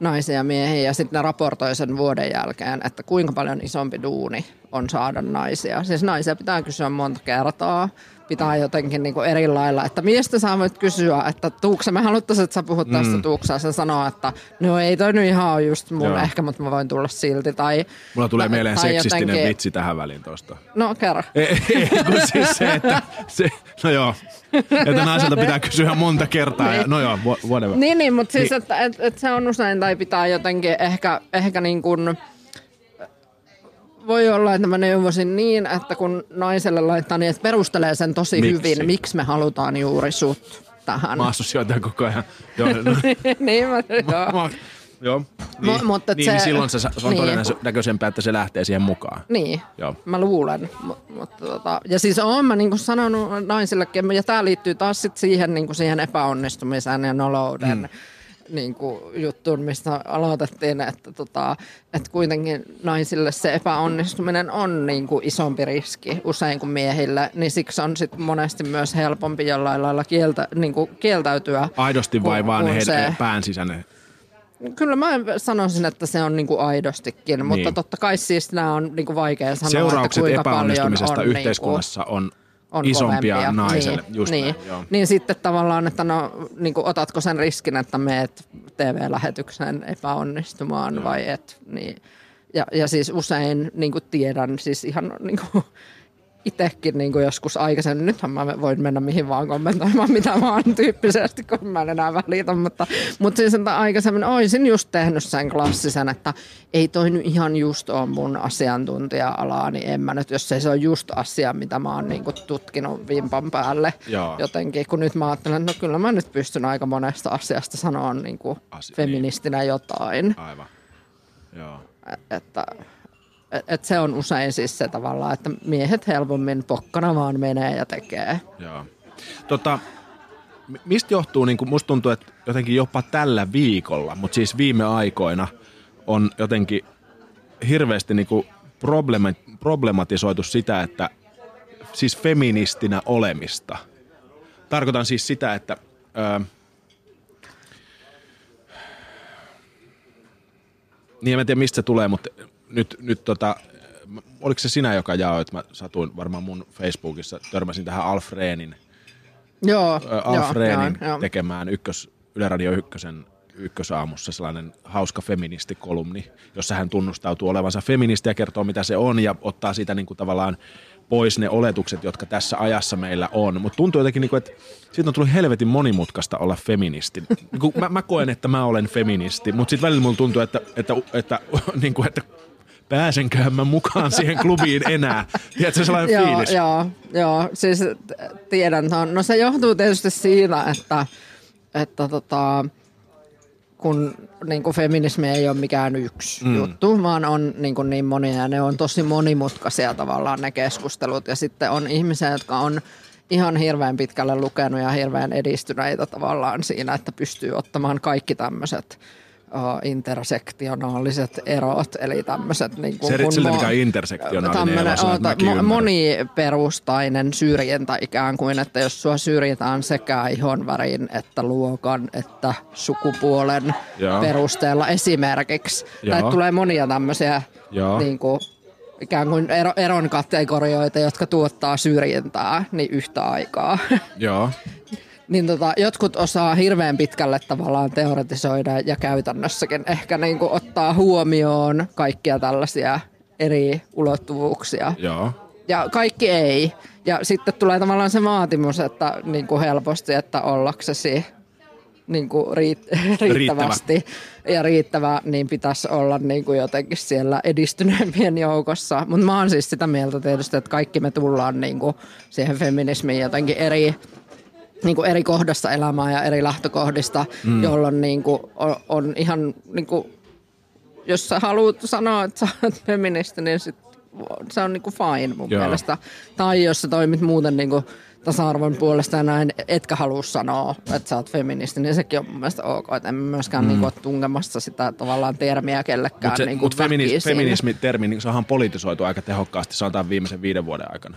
naisia ja miehiä ja sitten ne raportoi sen vuoden jälkeen, että kuinka paljon isompi duuni on saada naisia. Siis naisia pitää kysyä monta kertaa pitää jotenkin niin kuin eri lailla. Että miestä sä voit kysyä, että tuuksa, me haluttaisiin, että sä puhut tästä mm. tuuksaa. Se sanoo, että no ei toi nyt ihan just mun Joo. ehkä, mutta mä voin tulla silti. Tai, Mulla tulee mieleen seksistinen jotenkin... vitsi tähän väliin tuosta. No kerro. Ei, ei kun siis se, että se, no joo, että naiselta pitää kysyä monta kertaa. niin. Ja, no joo, whatever. Niin, niin mutta siis, niin. että et, et se on usein, tai pitää jotenkin ehkä, ehkä niin kuin voi olla, että mä neuvosin niin, että kun naiselle laittaa niin, että perustelee sen tosi miksi? hyvin, miksi me halutaan juuri sut tähän. Mä sijoitan koko ajan. Joo, no. niin mä, joo. Mä, Joo, niin, M- mutta niin, se, niin silloin se, se on niin. todennäköisempää, että se lähtee siihen mukaan. Niin, Joo. mä luulen. M- mutta tota, ja siis oon mä niin sanonut naisillekin, ja tämä liittyy taas sit siihen, niin siihen epäonnistumiseen ja nolouden. Mm niin kuin juttuun, mistä aloitettiin, että, tota, että kuitenkin naisille se epäonnistuminen on niin kuin isompi riski usein kuin miehille, niin siksi on sit monesti myös helpompi jollain lailla kieltä, niin kuin kieltäytyä. Aidosti vai vaan heidän se, pään sisäinen? Kyllä mä sanoisin, että se on niin kuin aidostikin, niin. mutta totta kai siis nämä on niin kuin vaikea sanoa, Seuraukset että kuinka epäonnistumisesta paljon on yhteiskunnassa niin kuin, on on isompia kovempia. naiselle. Niin, Just niin. Näin, joo. niin sitten tavallaan, että no, niin kuin, otatko sen riskin, että meet TV-lähetyksen epäonnistumaan joo. vai et. Niin. Ja, ja siis usein niin kuin tiedän siis ihan niin kuin, itsekin niin joskus aikaisemmin, nythän mä voin mennä mihin vaan kommentoimaan mitä vaan tyyppisesti, kun mä en enää välitä, mutta, mutta siis että aikaisemmin olisin just tehnyt sen klassisen, että ei toi nyt ihan just ole mun asiantuntija-alaa, niin en mä nyt, jos ei se ole just asia, mitä mä oon niin tutkinut vimpan päälle Joo. jotenkin, kun nyt mä ajattelen, että no kyllä mä nyt pystyn aika monesta asiasta sanoa niin kuin Asi- feministinä jotain, Aivan. Joo. että et, et se on usein siis se tavallaan, että miehet helpommin pokkana vaan menee ja tekee. Joo. Tota, mi- mistä johtuu, niin kuin musta tuntuu, että jotenkin jopa tällä viikolla, mutta siis viime aikoina on jotenkin hirveästi niin kuin problema- problematisoitu sitä, että siis feministinä olemista. Tarkoitan siis sitä, että öö, niin en tiedä mistä se tulee, mutta nyt, nyt tota, oliko se sinä, joka jaoit, mä satuin varmaan mun Facebookissa, törmäsin tähän Alfreenin Joo, Ö, Alf Rehnin joo, joo. tekemään ykkös, Yle Radio ykkösen ykkösaamussa sellainen hauska feministikolumni, jossa hän tunnustautuu olevansa feministi ja kertoo mitä se on ja ottaa siitä niin kuin tavallaan pois ne oletukset, jotka tässä ajassa meillä on. Mutta tuntuu jotenkin, niin kuin, että siitä on tullut helvetin monimutkaista olla feministi. Niin mä, mä koen, että mä olen feministi, mutta sitten välillä mulla tuntuu, että, että, että, niin kuin, että pääsenköhän mä mukaan siihen klubiin enää. Tiedätkö sellainen Joo, fiilis? joo, joo, siis t- tiedän ton. No se johtuu tietysti siitä, että, että tota, kun niin kuin feminismi ei ole mikään yksi mm. juttu, vaan on niin, kuin niin monia ja ne on tosi monimutkaisia tavallaan ne keskustelut. Ja sitten on ihmisiä, jotka on ihan hirveän pitkälle lukenut ja hirveän edistyneitä tavallaan siinä, että pystyy ottamaan kaikki tämmöiset intersektionaaliset erot, eli tämmöiset niin kuin, Se, kun sillä mo- mikä on intersektionaalinen ero, mäkin mo- moniperustainen syrjintä ikään kuin, että jos sua syrjitään sekä ihonvärin että luokan että sukupuolen Joo. perusteella esimerkiksi. Joo. Tai tulee monia tämmöisiä Joo. niin kuin, ikään kuin ero, eron kategorioita, jotka tuottaa syrjintää niin yhtä aikaa. Joo. niin tota, jotkut osaa hirveän pitkälle tavallaan teoretisoida ja käytännössäkin ehkä niin kuin ottaa huomioon kaikkia tällaisia eri ulottuvuuksia. Joo. Ja kaikki ei. Ja sitten tulee tavallaan se vaatimus, että niin kuin helposti, että ollaksesi niin kuin riitt- riittävästi ja riittävä, niin pitäisi olla niin kuin jotenkin siellä edistyneempien joukossa. Mutta mä oon siis sitä mieltä tietysti, että kaikki me tullaan niin kuin siihen feminismiin jotenkin eri, niin kuin eri kohdassa elämää ja eri lähtökohdista, mm. jolloin niin kuin on, on ihan, niin kuin, jos sä haluat sanoa, että sä oot feministi, niin sit se on niin kuin fine mun Joo. mielestä. Tai jos sä toimit muuten niin kuin tasa-arvon puolesta ja näin, etkä halua sanoa, että sä oot feministi, niin sekin on mun mielestä ok. Että en myöskään mm. niin kuin, ole tunkemassa sitä tavallaan termiä kellekään Mutta niin mut feminis, feminismi-termi, niin se onhan politisoitu aika tehokkaasti, sanotaan viimeisen viiden vuoden aikana.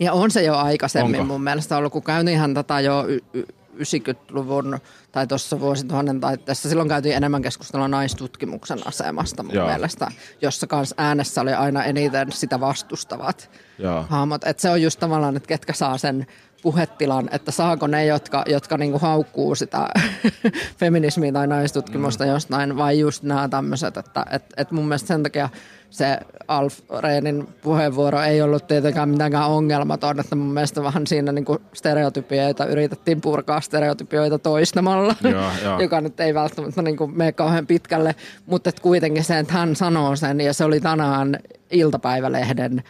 Ja on se jo aikaisemmin Onko? mun mielestä ollut, kun käytiinhän tätä jo y- y- 90-luvun tai tuossa vuosituhannen taitteessa. Silloin käytiin enemmän keskustelua naistutkimuksen asemasta mun Joo. mielestä, jossa kans äänessä oli aina eniten sitä vastustavat Joo. hahmot. Et se on just tavallaan, että ketkä saa sen puhetilan, että saako ne, jotka, jotka niinku haukkuu sitä feminismiä tai naistutkimusta mm. jostain, vai just nämä tämmöiset, että et, et mun mielestä sen takia se Alf Rehnin puheenvuoro ei ollut tietenkään mitenkään ongelmaton, että mun mielestä vähän siinä niinku stereotypioita yritettiin purkaa stereotypioita toistamalla, Joo, joo. joka nyt ei välttämättä niinku mene kauhean pitkälle, mutta kuitenkin se, että hän sanoo sen, ja se oli tänään iltapäivälehden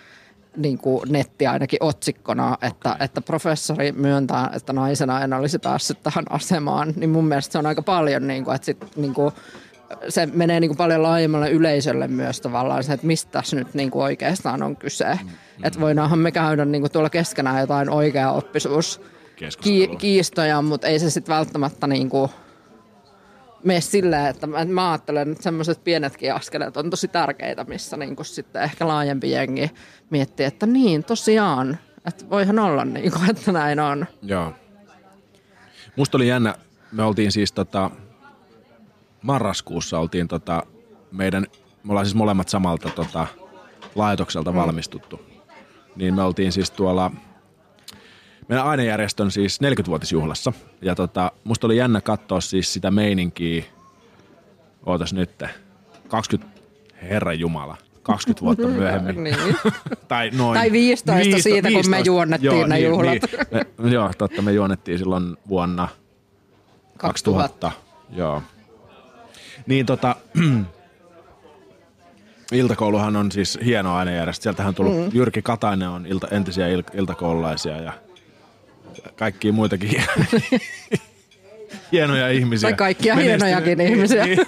niin kuin netti ainakin otsikkona, että, okay. että professori myöntää, että naisena en olisi päässyt tähän asemaan, niin mun mielestä se on aika paljon, niin kuin, että sit, niin kuin, se menee niin kuin paljon laajemmalle yleisölle myös tavallaan se, että mistä tässä nyt niin kuin oikeastaan on kyse. Mm, että voidaanhan me käydä niin kuin tuolla keskenään jotain oikea oppisuus kiistoja, mutta ei se sitten välttämättä niin kuin mene silleen, että mä, mä ajattelen, että semmoiset pienetkin askeleet on tosi tärkeitä, missä niin kuin sitten ehkä laajempi jengi miettii, että niin tosiaan, että voihan olla niin kuin, että näin on. Joo. Musta oli jännä, me oltiin siis tota, marraskuussa oltiin tota, meidän, me ollaan siis molemmat samalta tota, laitokselta mm. valmistuttu. Niin me oltiin siis tuolla meidän ainejärjestön siis 40-vuotisjuhlassa. Ja tota, musta oli jännä katsoa siis sitä meininkiä, ootas nyt, 20, herran jumala, 20 vuotta myöhemmin. niin. tai noin. Tai 15 siitä, kun me juonnettiin joo, ne niin, juhlat. Niin. Me, joo, totta, me juonnettiin silloin vuonna 2000. 2000. Joo. Niin tota, iltakouluhan on siis hieno ainejärjestö. Sieltähän on tullut, mm. Jyrki Katainen on ilta, entisiä il, iltakoululaisia ja kaikkia muitakin hienoja ihmisiä. Tai kaikkia hienojakin ihmisiä. Niin.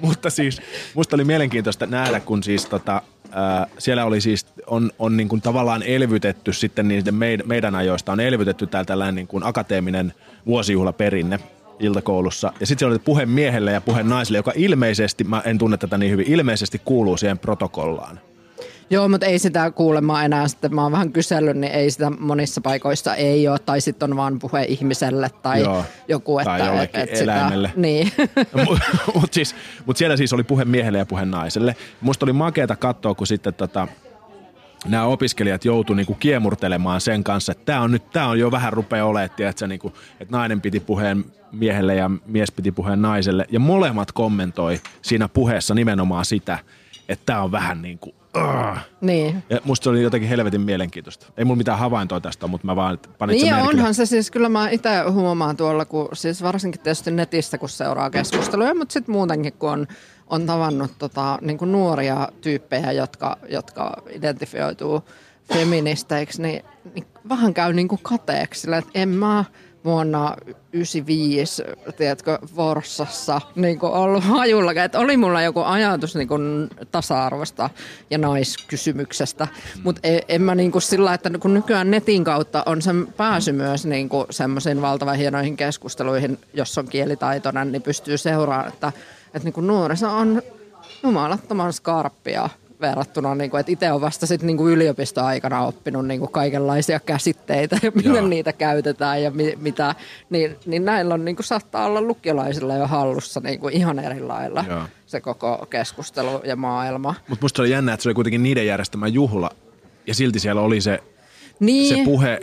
Mutta siis musta oli mielenkiintoista nähdä, kun siis tota, ää, siellä oli siis, on, on niin kuin tavallaan elvytetty sitten niiden meidän, meidän ajoista, on elvytetty täällä tällainen niin kuin akateeminen vuosijuhlaperinne iltakoulussa. Ja sitten siellä oli puhe miehelle ja puhe naiselle, joka ilmeisesti, mä en tunne tätä niin hyvin, ilmeisesti kuuluu siihen protokollaan. Joo, mutta ei sitä kuulemma enää sitten, mä oon vähän kysellyt, niin ei sitä monissa paikoissa ei ole, tai sitten on vaan puhe ihmiselle tai Joo, joku, että... Tai jollekin et, et eläimelle. Sitä, niin. mutta siis, mut siellä siis oli puhe miehelle ja puhe naiselle. Musta oli makeata katsoa, kun sitten tota, nämä opiskelijat joutu niinku kiemurtelemaan sen kanssa, että tämä on nyt, tämä on jo vähän rupeaa olemaan, että, niinku, että nainen piti puheen miehelle ja mies piti puheen naiselle. Ja molemmat kommentoi siinä puheessa nimenomaan sitä, että tämä on vähän niin kuin Uh. Niin. Ja musta se oli jotenkin helvetin mielenkiintoista. Ei mulla mitään havaintoa tästä, mutta mä vaan panin Niin sen onhan se siis, kyllä mä itse huomaan tuolla, kun siis varsinkin tietysti netistä, kun seuraa keskusteluja, mutta sitten muutenkin, kun on, on tavannut tota, niin kuin nuoria tyyppejä, jotka, jotka identifioituu feministeiksi, niin, niin vähän käy niin kuin kateeksi, sillä, että en mä vuonna 95, tiedätkö, Vorsassa niin ollut hajulla, että oli mulla joku ajatus niin kuin tasa-arvosta ja naiskysymyksestä, mutta en, en mä niin kuin sillä, että kun nykyään netin kautta on sen pääsy myös niin semmoisiin valtavan hienoihin keskusteluihin, jos on kielitaitoinen, niin pystyy seuraamaan, että, että niin kuin nuoriso on jumalattoman skarppia verrattuna, niin kuin, että itse olen vasta sit, niin kuin yliopistoaikana oppinut niin kuin kaikenlaisia käsitteitä ja miten Joo. niitä käytetään ja mi, mitä, niin, niin näillä on, niin kuin, saattaa olla lukiolaisilla jo hallussa niin kuin ihan eri lailla Joo. se koko keskustelu ja maailma. Mutta musta oli jännä, että se oli kuitenkin niiden järjestämä juhla ja silti siellä oli se, niin. se puhe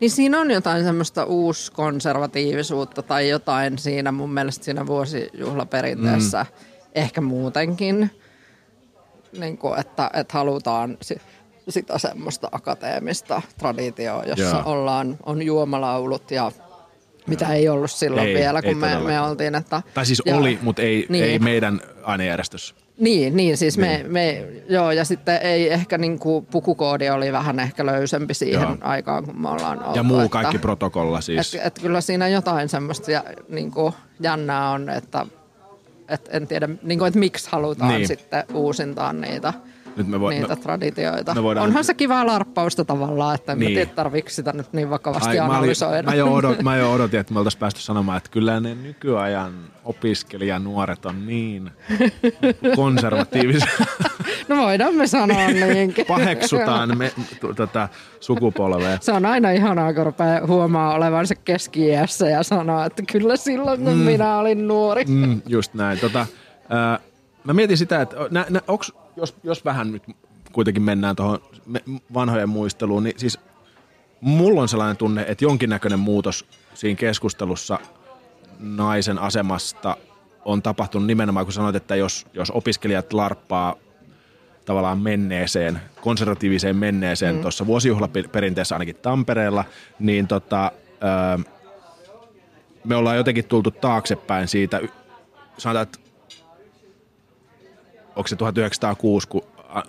niin siinä on jotain semmoista uuskonservatiivisuutta tai jotain siinä mun mielestä siinä vuosijuhlaperinteessä, mm. ehkä muutenkin niin kuin, että, että halutaan sitä semmoista akateemista traditioa, jossa Joo. ollaan, on juomalaulut ja mitä ei ollut silloin ei, vielä, kun me, me oltiin. Että, tai siis ja, oli, mutta ei, niin. ei meidän ainejärjestössä. Niin, niin siis niin. Me, me, joo, ja sitten ei ehkä niin kuin pukukoodi oli vähän ehkä löysempi siihen joo. aikaan, kun me ollaan oltu. Ja muu että, kaikki protokolla siis. Että et kyllä siinä jotain semmoista ja, niin kuin jännää on, että et en tiedä, niin kuin, että miksi halutaan niin. sitten uusintaa niitä, nyt me vo, niitä me, traditioita. Me voidaan... Onhan se kivaa larppausta tavallaan, että en niin. tiedä tarvitse sitä nyt niin vakavasti Ai, analysoida. Mä, olin, mä, jo odot, mä jo odotin, että me oltaisiin päästy sanomaan, että kyllä ne nykyajan opiskelijanuoret on niin konservatiivisia. No voidaan me sanoa niinkin. Paheksutaan me, tätä sukupolvea. Se on aina ihanaa, kun rupeaa huomaa olevansa keski ja sanoa, että kyllä silloin, kun mm. minä olin nuori. Mm, just näin. Tota, äh, mä mietin sitä, että nä, nä, onks, jos, jos vähän nyt kuitenkin mennään tuohon vanhojen muisteluun, niin siis mulla on sellainen tunne, että jonkinnäköinen muutos siinä keskustelussa naisen asemasta on tapahtunut nimenomaan, kun sanoit, että jos, jos opiskelijat larppaa tavallaan menneeseen, konservatiiviseen menneeseen mm. tuossa vuosijuhlaperinteessä ainakin Tampereella, niin tota, öö, me ollaan jotenkin tultu taaksepäin siitä, sanotaan, että onko se 1906, kun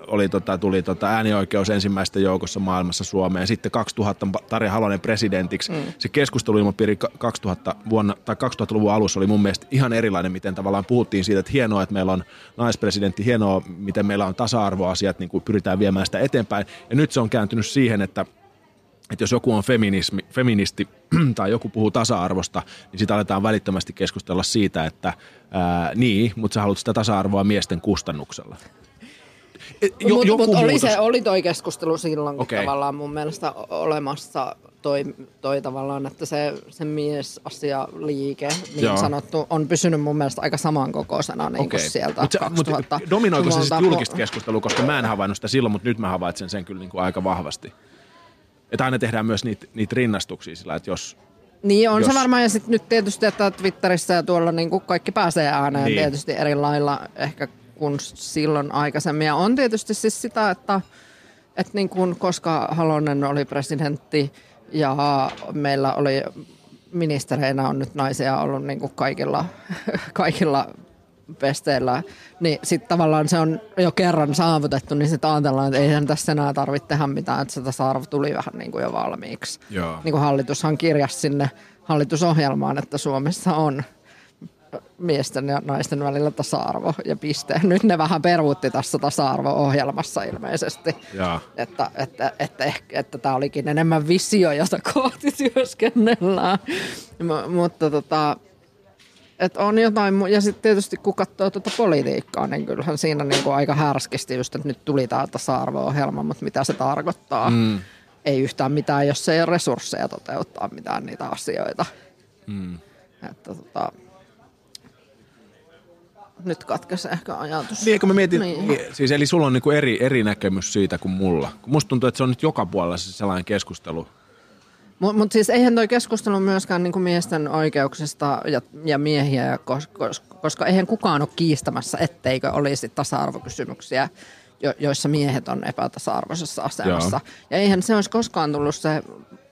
oli, tota, tuli tota, äänioikeus ensimmäistä joukossa maailmassa Suomeen. Sitten 2000 Tarja Halonen presidentiksi. Mm. Se keskusteluilmapiiri 2000 vuonna, tai 2000-luvun alussa oli mun mielestä ihan erilainen, miten tavallaan puhuttiin siitä, että hienoa, että meillä on naispresidentti, hienoa, miten meillä on tasa-arvoasiat, niin kuin pyritään viemään sitä eteenpäin. Ja nyt se on kääntynyt siihen, että että jos joku on feminismi, feministi tai joku puhuu tasa-arvosta, niin sitä aletaan välittömästi keskustella siitä, että ää, niin, mutta sä haluat sitä tasa-arvoa miesten kustannuksella. E, mutta mut oli, se, oli toi keskustelu silloin okay. tavallaan mun mielestä olemassa toi, toi tavallaan, että se, se liike, niin Joo. sanottu, on pysynyt mun mielestä aika samankokoisena niin okay. kuin sieltä mut se, 2000 mut Dominoiko se sitten julkista keskustelua, koska mä en havainnut sitä silloin, mutta nyt mä havaitsen sen kyllä niin kuin aika vahvasti. Että aina tehdään myös niitä, niitä rinnastuksia sillä, että jos... Niin on jos... se varmaan, ja sitten nyt tietysti, että Twitterissä ja tuolla niin kuin kaikki pääsee ääneen niin. tietysti eri lailla ehkä kuin silloin aikaisemmin. Ja on tietysti siis sitä, että, että niin kuin, koska Halonen oli presidentti ja meillä oli ministereinä on nyt naisia ollut niin kuin kaikilla, kaikilla pesteillä, niin sitten tavallaan se on jo kerran saavutettu, niin sitten ajatellaan, että eihän tässä enää tarvitse tehdä mitään, että se tasa-arvo tuli vähän niin kuin jo valmiiksi. Joo. Niin kuin hallitushan kirjasi sinne hallitusohjelmaan, että Suomessa on miesten ja naisten välillä tasa-arvo ja piste. Nyt ne vähän peruutti tässä tasa-arvo-ohjelmassa ilmeisesti. Jaa. Että, että, että, ehkä, että tämä olikin enemmän visio, jota kohti työskennellään. M- mutta tota, että on jotain, ja sitten tietysti kun katsoo tuota politiikkaa, niin kyllähän siinä niinku aika härskisti just, että nyt tuli tämä tasa-arvo-ohjelma, mutta mitä se tarkoittaa? Mm. Ei yhtään mitään, jos ei ole resursseja toteuttaa mitään niitä asioita. Mm. Että tota, nyt katkesi ehkä ajatus. Niin, kun mä mietin, Niin. niin. siis eli sulla on niinku eri, eri näkemys siitä kuin mulla. Musta tuntuu, että se on nyt joka puolella se sellainen keskustelu. Mutta mut siis eihän toi keskustelu myöskään niinku miesten oikeuksista ja, ja miehiä, ja kos, kos, koska eihän kukaan ole kiistämässä, etteikö olisi tasa-arvokysymyksiä, jo, joissa miehet on epätasa-arvoisessa asemassa. Joo. Ja eihän se olisi koskaan tullut se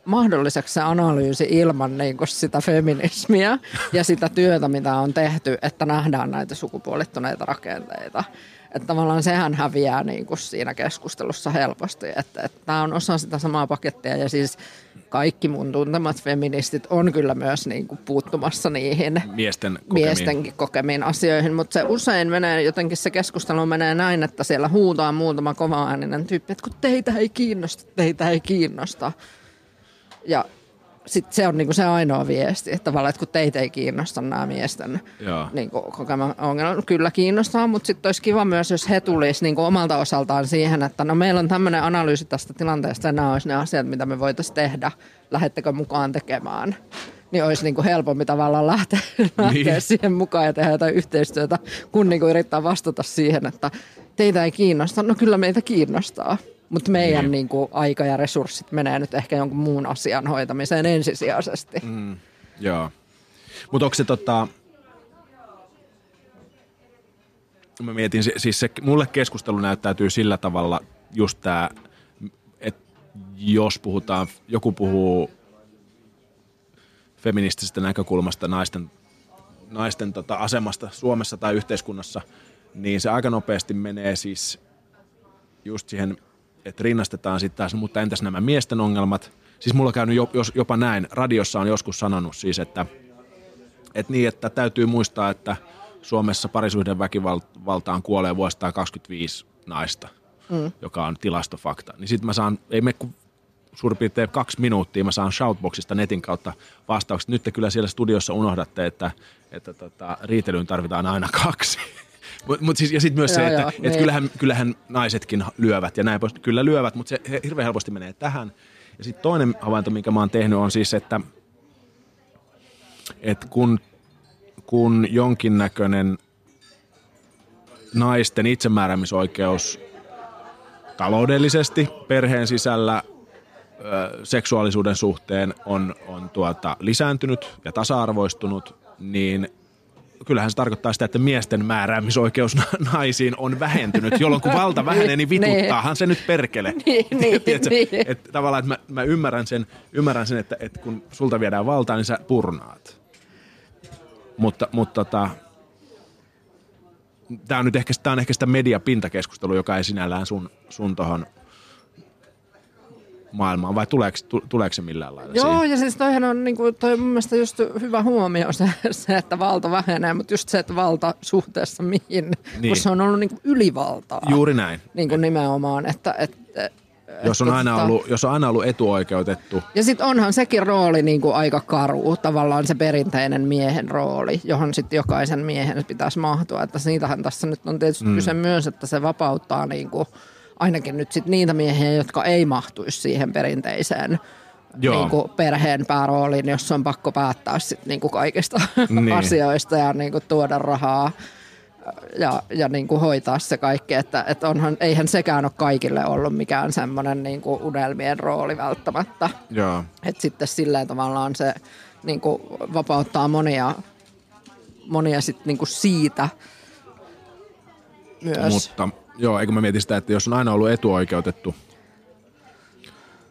mahdolliseksi se analyysi ilman niin kuin sitä feminismiä ja sitä työtä, mitä on tehty, että nähdään näitä sukupuolittuneita rakenteita. Että tavallaan sehän häviää niin kuin siinä keskustelussa helposti, että, että tämä on osa sitä samaa pakettia ja siis kaikki mun tuntemat feministit on kyllä myös niin kuin puuttumassa niihin Miesten kokemiin. miestenkin kokemiin asioihin, mutta se usein menee, jotenkin se keskustelu menee näin, että siellä huutaa muutama kovaääninen tyyppi, että kun teitä ei kiinnosta, teitä ei kiinnosta. Ja sitten se on niinku se ainoa viesti, että tavallaan, että kun teitä ei kiinnosta nämä miesten Joo. niinku, kokema ongelma, kyllä kiinnostaa, mutta sitten olisi kiva myös, jos he tulisivat niinku omalta osaltaan siihen, että no meillä on tämmöinen analyysi tästä tilanteesta ja nämä olisi ne asiat, mitä me voitaisiin tehdä, lähettekö mukaan tekemään. Niin olisi niinku helpompi tavallaan lähteä, lähteä Niin. siihen mukaan ja tehdä jotain yhteistyötä, kun niinku yrittää vastata siihen, että teitä ei kiinnosta. No kyllä meitä kiinnostaa. Mutta meidän niin. Niin. niinku, aika ja resurssit menee nyt ehkä jonkun muun asian hoitamiseen ensisijaisesti. Mm. Joo. Mutta onko se tota... Mä mietin, siis se, mulle keskustelu näyttäytyy sillä tavalla just tää, että jos puhutaan, joku puhuu feministisestä näkökulmasta naisten, naisten tota asemasta Suomessa tai yhteiskunnassa, niin se aika nopeasti menee siis just siihen, että rinnastetaan sitten taas, mutta entäs nämä miesten ongelmat? Siis mulla on käynyt jopa näin, radiossa on joskus sanonut siis, että, että niin, että täytyy muistaa, että Suomessa parisuhden väkivaltaan kuolee vuosittain 25 naista, mm. joka on tilastofakta. Niin sitten mä saan, ei me suurin piirtein kaksi minuuttia, mä saan Shoutboxista netin kautta vastaukset. Nyt te kyllä siellä studiossa unohdatte, että, että tota, riitelyyn tarvitaan aina kaksi. Mut, mut siis, ja sitten myös Joo, se, että joo, et niin. kyllähän, kyllähän naisetkin lyövät ja näin pois. Kyllä lyövät, mutta se he- hirveän helposti menee tähän. Ja sitten toinen havainto, minkä mä oon tehnyt, on siis, että, että kun, kun jonkinnäköinen naisten itsemääräämisoikeus taloudellisesti perheen sisällä seksuaalisuuden suhteen on, on tuota, lisääntynyt ja tasa-arvoistunut, niin kyllähän se tarkoittaa sitä, että miesten määräämisoikeus na- naisiin on vähentynyt, jolloin kun valta vähenee, niin vituttaahan se nyt perkele. Niin, niin, niin. Että tavallaan, että mä, mä ymmärrän sen, ymmärrän sen että, että kun sulta viedään valtaa, niin sä purnaat. Mutta, mutta tota, tämä on nyt ehkä, tää on ehkä sitä mediapintakeskustelua, joka ei sinällään sun, sun tohon maailmaan, vai tuleeko, tu- tuleeko se millään lailla Joo, siihen? ja siis toihan on niinku, toi on mun mielestä just hyvä huomio se, se, että valta vähenee, mutta just se, että valta suhteessa mihin, niin. Niin. kun se on ollut niinku ylivaltaa. Juuri näin. Niin kuin nimenomaan, että, että Jos on, aina tota- ollut, jos on aina ollut etuoikeutettu, Ja sitten onhan sekin rooli niin kuin aika karu, tavallaan se perinteinen miehen rooli, johon sitten jokaisen miehen pitäisi mahtua. Että siitähän tässä nyt on tietysti mm. kyse myös, että se vapauttaa niin kuin ainakin nyt sit niitä miehiä, jotka ei mahtuisi siihen perinteiseen Joo. niin kuin perheen päärooliin, jos on pakko päättää sit niin kuin kaikista Niin. asioista ja niin kuin tuoda rahaa ja, ja niin kuin hoitaa se kaikki, että, että onhan, eihän sekään ole kaikille ollut mikään semmoinen niin kuin unelmien rooli välttämättä. joo, Että sitten silleen tavallaan se niin kuin vapauttaa monia, monia sit niin kuin siitä, myös. Mutta joo, eikö mä mietin sitä, että jos on aina ollut etuoikeutettu,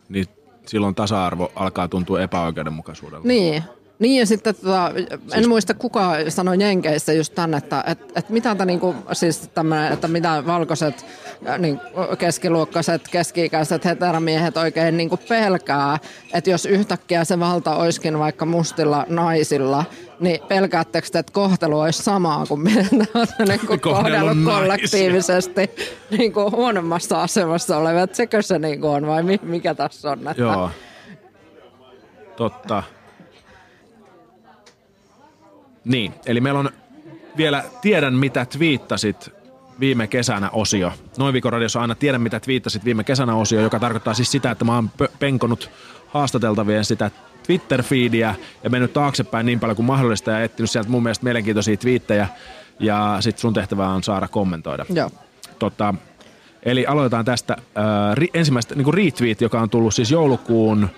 niin silloin tasa-arvo alkaa tuntua epäoikeudenmukaisuudelta. Niin. Niin ja sitten tota, en Siis- muista kuka sanoi Jenkeissä just tänne, että et, et mitä tämä niinku, siis tämmönen, että mitä valkoiset äh, niin, keskiluokkaiset, keski-ikäiset heteromiehet oikein niinku pelkää, että jos yhtäkkiä se valta olisikin vaikka mustilla naisilla, niin pelkäättekö te, että kohtelu olisi samaa kuin miten te olette niinku Kohdellut kohdellut kollektiivisesti niinku huonommassa asemassa olevat, sekö se niinku on vai mi- mikä tässä on? Että, Joo. Totta. Niin, eli meillä on vielä Tiedän mitä twiittasit viime kesänä osio. Noin viikon radiossa on aina Tiedän mitä twiittasit viime kesänä osio, joka tarkoittaa siis sitä, että mä oon penkonut haastateltavien sitä Twitter-feediä ja mennyt taaksepäin niin paljon kuin mahdollista ja etsinyt sieltä mun mielestä mielenkiintoisia twiittejä. Ja sitten sun tehtävä on saada kommentoida. Joo. Tota, eli aloitetaan tästä äh, ri, ensimmäistä niin retweet, joka on tullut siis joulukuun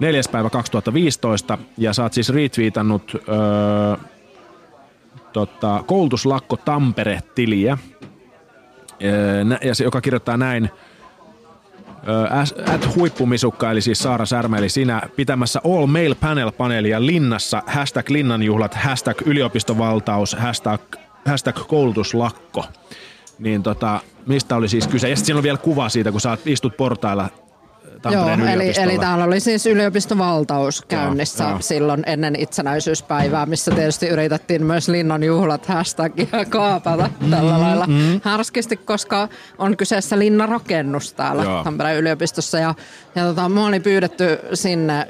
4. päivä 2015, ja sä oot siis retweetannut äh, tota, koulutuslakko Tampere-tiliä, äh, ja se, joka kirjoittaa näin, at huippumisukka, eli siis Saara Särmä, eli sinä pitämässä All Mail Panel-paneelia Linnassa, hashtag Linnanjuhlat, hashtag yliopistovaltaus, hashtag, hashtag koulutuslakko. Niin tota, mistä oli siis kyse? Ja sitten siinä on vielä kuva siitä, kun sä istut portailla Tampereen Joo, eli, eli täällä oli siis yliopistovaltaus käynnissä Joo, joo. silloin ennen itsenäisyyspäivää, missä tietysti yritettiin myös linnan juhlat hashtagia kaapata Mm, tällä lailla härskisti, koska on kyseessä linnarakennus täällä Joo. Tampereen yliopistossa. Ja, ja tota, mua oli pyydetty sinne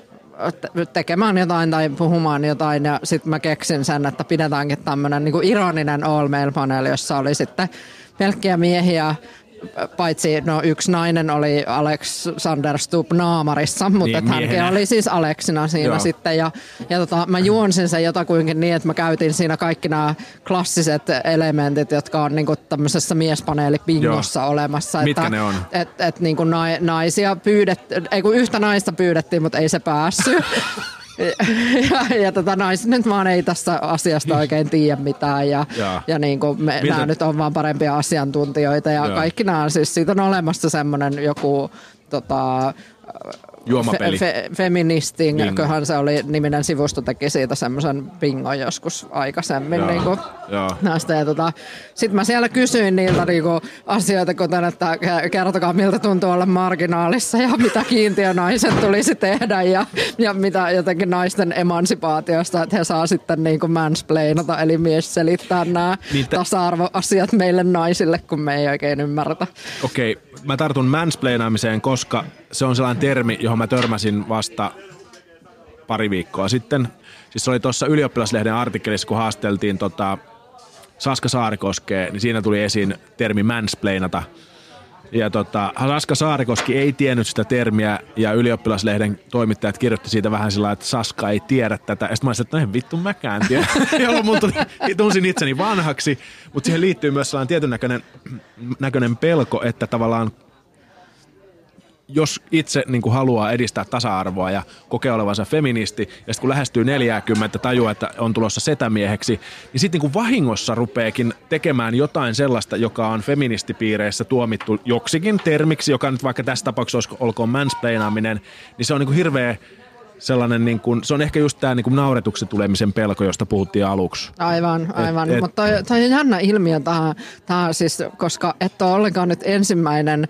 te- tekemään jotain tai puhumaan jotain ja sitten mä keksin sen, että pidetäänkin tämmöinen niin ironinen all mail paneeli, jossa oli sitten pelkkiä miehiä paitsi no yksi nainen oli Alexander Stubb naamarissa, mutta Niin, niin, hänkin oli siis Aleksina siinä Joo. Sitten. Ja, ja tota, mä juonsin sen jotakuinkin niin, että mä käytin siinä kaikki nämä klassiset elementit, jotka on niinku tämmöisessä miespaneelipingossa Joo. olemassa. Mitkä että, ne on? Et, et niinku na, naisia pyydettiin, ei kun yhtä naista pyydettiin, mutta ei se päässyt. ja, ja tota, naiset nyt vaan ei tässä asiasta oikein tiedä mitään ja, Jaa. ja niin kuin me, Miltä- nämä nyt on vaan parempia asiantuntijoita ja Joo. kaikki nämä siis siitä on olemassa semmoinen joku tota, Juomapeli. Fe, fe, feministin, Bingo. köhän se oli niminen sivusto, teki siitä semmoisen bingon joskus aikaisemmin. Niin kuin, näistä. Ja tota, Sitten mä siellä kysyin niiltä niinku asioita, kuten että ke- kertokaa miltä tuntuu olla marginaalissa ja mitä kiintiönaiset tulisi tehdä ja, ja mitä jotenkin naisten emansipaatiosta, että he saa sitten niinku mansplainata, eli mies selittää nämä Niin tä- tasa-arvoasiat meille naisille, kun me ei oikein ymmärretä. Okei, mä tartun mansplainaamiseen, koska se on sellainen termi, johon mä törmäsin vasta pari viikkoa sitten. Siis se oli tuossa ylioppilaslehden artikkelissa, kun haasteltiin tota Saska Saarikoskea, niin siinä tuli esiin termi mansplainata. Ja tota, Saska Saarikoski ei tiennyt sitä termiä ja ylioppilaslehden toimittajat kirjoitti siitä vähän sillä että Saska ei tiedä tätä. Ja sitten mä olisin, että no en vittu mäkään tiedä. Jolloin mun tuli, tunsin itseni vanhaksi, mutta siihen liittyy myös sellainen tietyn näköinen, näköinen pelko, että tavallaan jos itse niin kuin haluaa edistää tasa-arvoa ja kokee olevansa feministi, ja sitten kun lähestyy 40, tajuaa, että on tulossa setämieheksi, niin sitten niin vahingossa rupeekin tekemään jotain sellaista, joka on feministipiireissä tuomittu joksikin termiksi, joka nyt vaikka tässä tapauksessa olisi, olkoon mansplainaaminen, niin se on niin kuin hirveä sellainen, niin kuin, se on ehkä just tämä niin kuin nauretuksi tulemisen pelko, josta puhuttiin aluksi. Aivan, aivan. et- Mutta toi, toi on jännä ilmiö tähän, tähän siis, koska et ole ollenkaan nyt ensimmäinen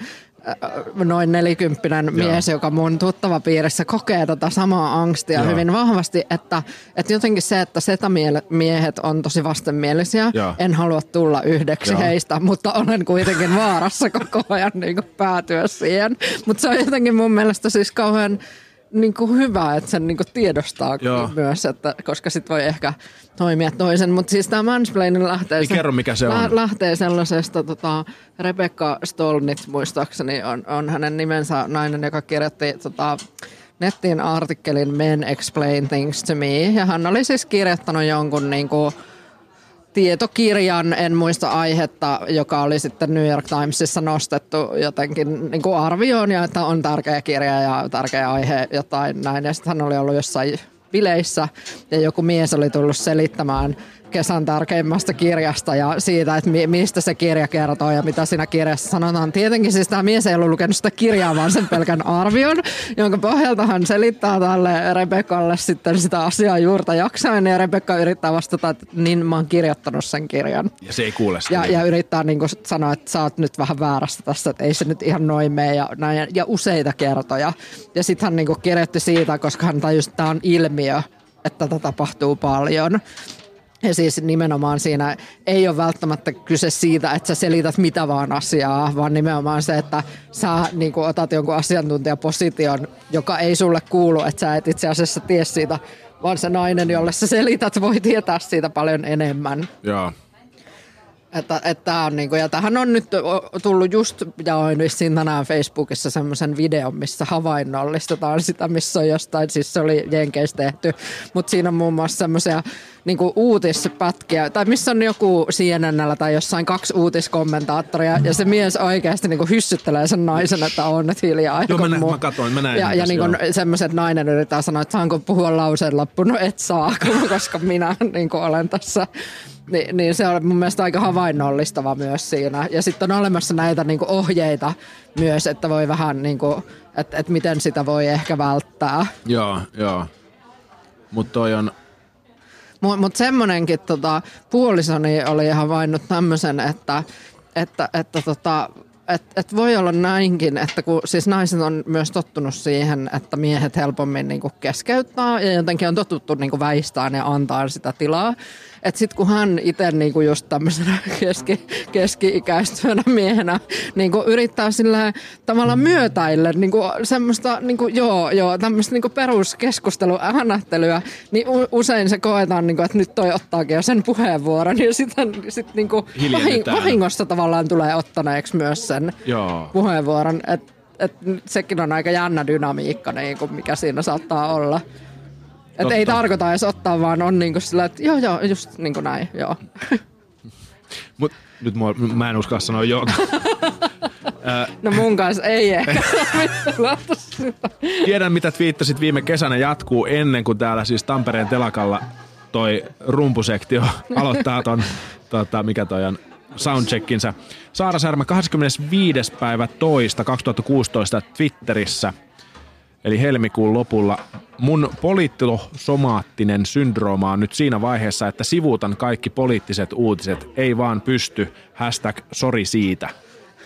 noin nelikymppinen mies, joka mun tuttava piirissä kokee tätä samaa angstia Joo. hyvin vahvasti, että, että jotenkin se, että setämiehet on tosi vastenmielisiä, Joo. en halua tulla yhdeksi Joo. heistä, mutta olen kuitenkin vaarassa koko ajan niin päätyä siihen. Mutta se on jotenkin mun mielestä siis kauhean niin kuin hyvä, että sen niin kuin tiedostaa Joo. myös, että, koska sit voi ehkä toimia toisen. Mutta siis tämä mansplaining lähtee, Niin kerro, mikä se on. lähtee sellaisesta, tota, Rebecca Stolnitz muistaakseni on, on hänen nimensä nainen, joka kirjoitti tota, nettiin artikkelin Men Explain Things to Me. Ja hän oli siis kirjoittanut jonkun niin kuin, tietokirjan, en muista aihetta, joka oli sitten New York Timesissa nostettu jotenkin niin kuin arvioon ja että on tärkeä kirja ja tärkeä aihe jotain näin. Ja sitten hän oli ollut jossain bileissä ja joku mies oli tullut selittämään kesän tärkeimmästä kirjasta ja siitä, että mi- mistä se kirja kertoo ja mitä siinä kirjassa sanotaan. Tietenkin siis tämä mies ei ollut lukenut sitä kirjaa, vaan sen pelkän arvion, jonka pohjalta hän selittää tälle Rebekalle sitten sitä asiaa juurta jaksain ja Rebekka yrittää vastata, että niin mä oon kirjoittanut sen kirjan. Ja se ei kuule sitä. Ja, ja yrittää niin sanoa, että sä oot nyt vähän väärässä tässä, että ei se nyt ihan noin mene ja, näin, ja, ja useita kertoja. Ja sitten hän niin kirjoitti siitä, koska hän tajusi, että tämä on ilmiö, että tätä tapahtuu paljon. Ja siis nimenomaan siinä ei ole välttämättä kyse siitä, että sä selität mitä vaan asiaa, vaan nimenomaan se, että sä niin kuin otat jonkun asiantuntijaposition, joka ei sulle kuulu, että sä et itse asiassa tie siitä, vaan se nainen, jolle sä selität, voi tietää siitä paljon enemmän. Joo. Että, että on niinku, ja tähän on nyt tullut just, jaoin vissiin tänään Facebookissa semmoisen videon, missä havainnollistetaan sitä, missä on jostain, siis se oli Jenkeissä tehty, mutta siinä on muun muassa semmoisia niinku uutispätkiä, tai missä on joku CNNllä tai jossain kaksi uutiskommentaattoria, ja se mies oikeasti niinku hyssyttelee sen naisen, että on nyt hiljaa. Joo, mä, mä katsoin, mä näin. Ja, ja niinku semmoiset nainen yrittää sanoa, että saanko puhua lauseen loppuun, no et saa, koska minä niinku olen tässä Ni, niin se on mun mielestä aika havainnollistava myös siinä. Ja sitten on olemassa näitä niinku ohjeita myös, että voi vähän niinku, että et miten sitä voi ehkä välttää. Joo, joo. Mutta toi on... Mutta mut semmonenkin tota, puolisoni oli havainnut tämmöisen, että, että, että tota, et, et voi olla näinkin, että kun siis naiset on myös tottunut siihen, että miehet helpommin niinku keskeyttää ja jotenkin on totuttu niinku väistään ja antaa sitä tilaa. Että sitten kun hän itse niinku just tämmöisenä keski, keski-ikäistyönä miehenä niinku yrittää sillä tavalla myötäille niinku semmoista niinku, joo, joo, tämmöistä niinku peruskeskustelua, äänähtelyä, niin usein se koetaan, niinku, että nyt toi ottaakin jo sen puheenvuoron ja sitten sit niinku vahingossa tavallaan tulee ottaneeksi myös sen joo. puheenvuoron. Että et sekin on aika jännä dynamiikka, niin kuin mikä siinä saattaa olla. Että ei tarkoita edes ottaa, vaan on niinku sillä, että joo joo, just niinku näin, joo. Mut nyt mua, mä en uskalla sanoa joo. no mun kanssa ei ehkä. Tiedän mitä twiittasit viime kesänä jatkuu ennen kuin täällä siis Tampereen telakalla toi rumpusektio aloittaa ton, tota, mikä toi on, soundcheckinsä. Saara Särmä 25. päivä toista 2016 Twitterissä – eli helmikuun lopulla. Mun poliittosomaattinen syndrooma on nyt siinä vaiheessa, että sivuutan kaikki poliittiset uutiset, ei vaan pysty, hashtag sori siitä.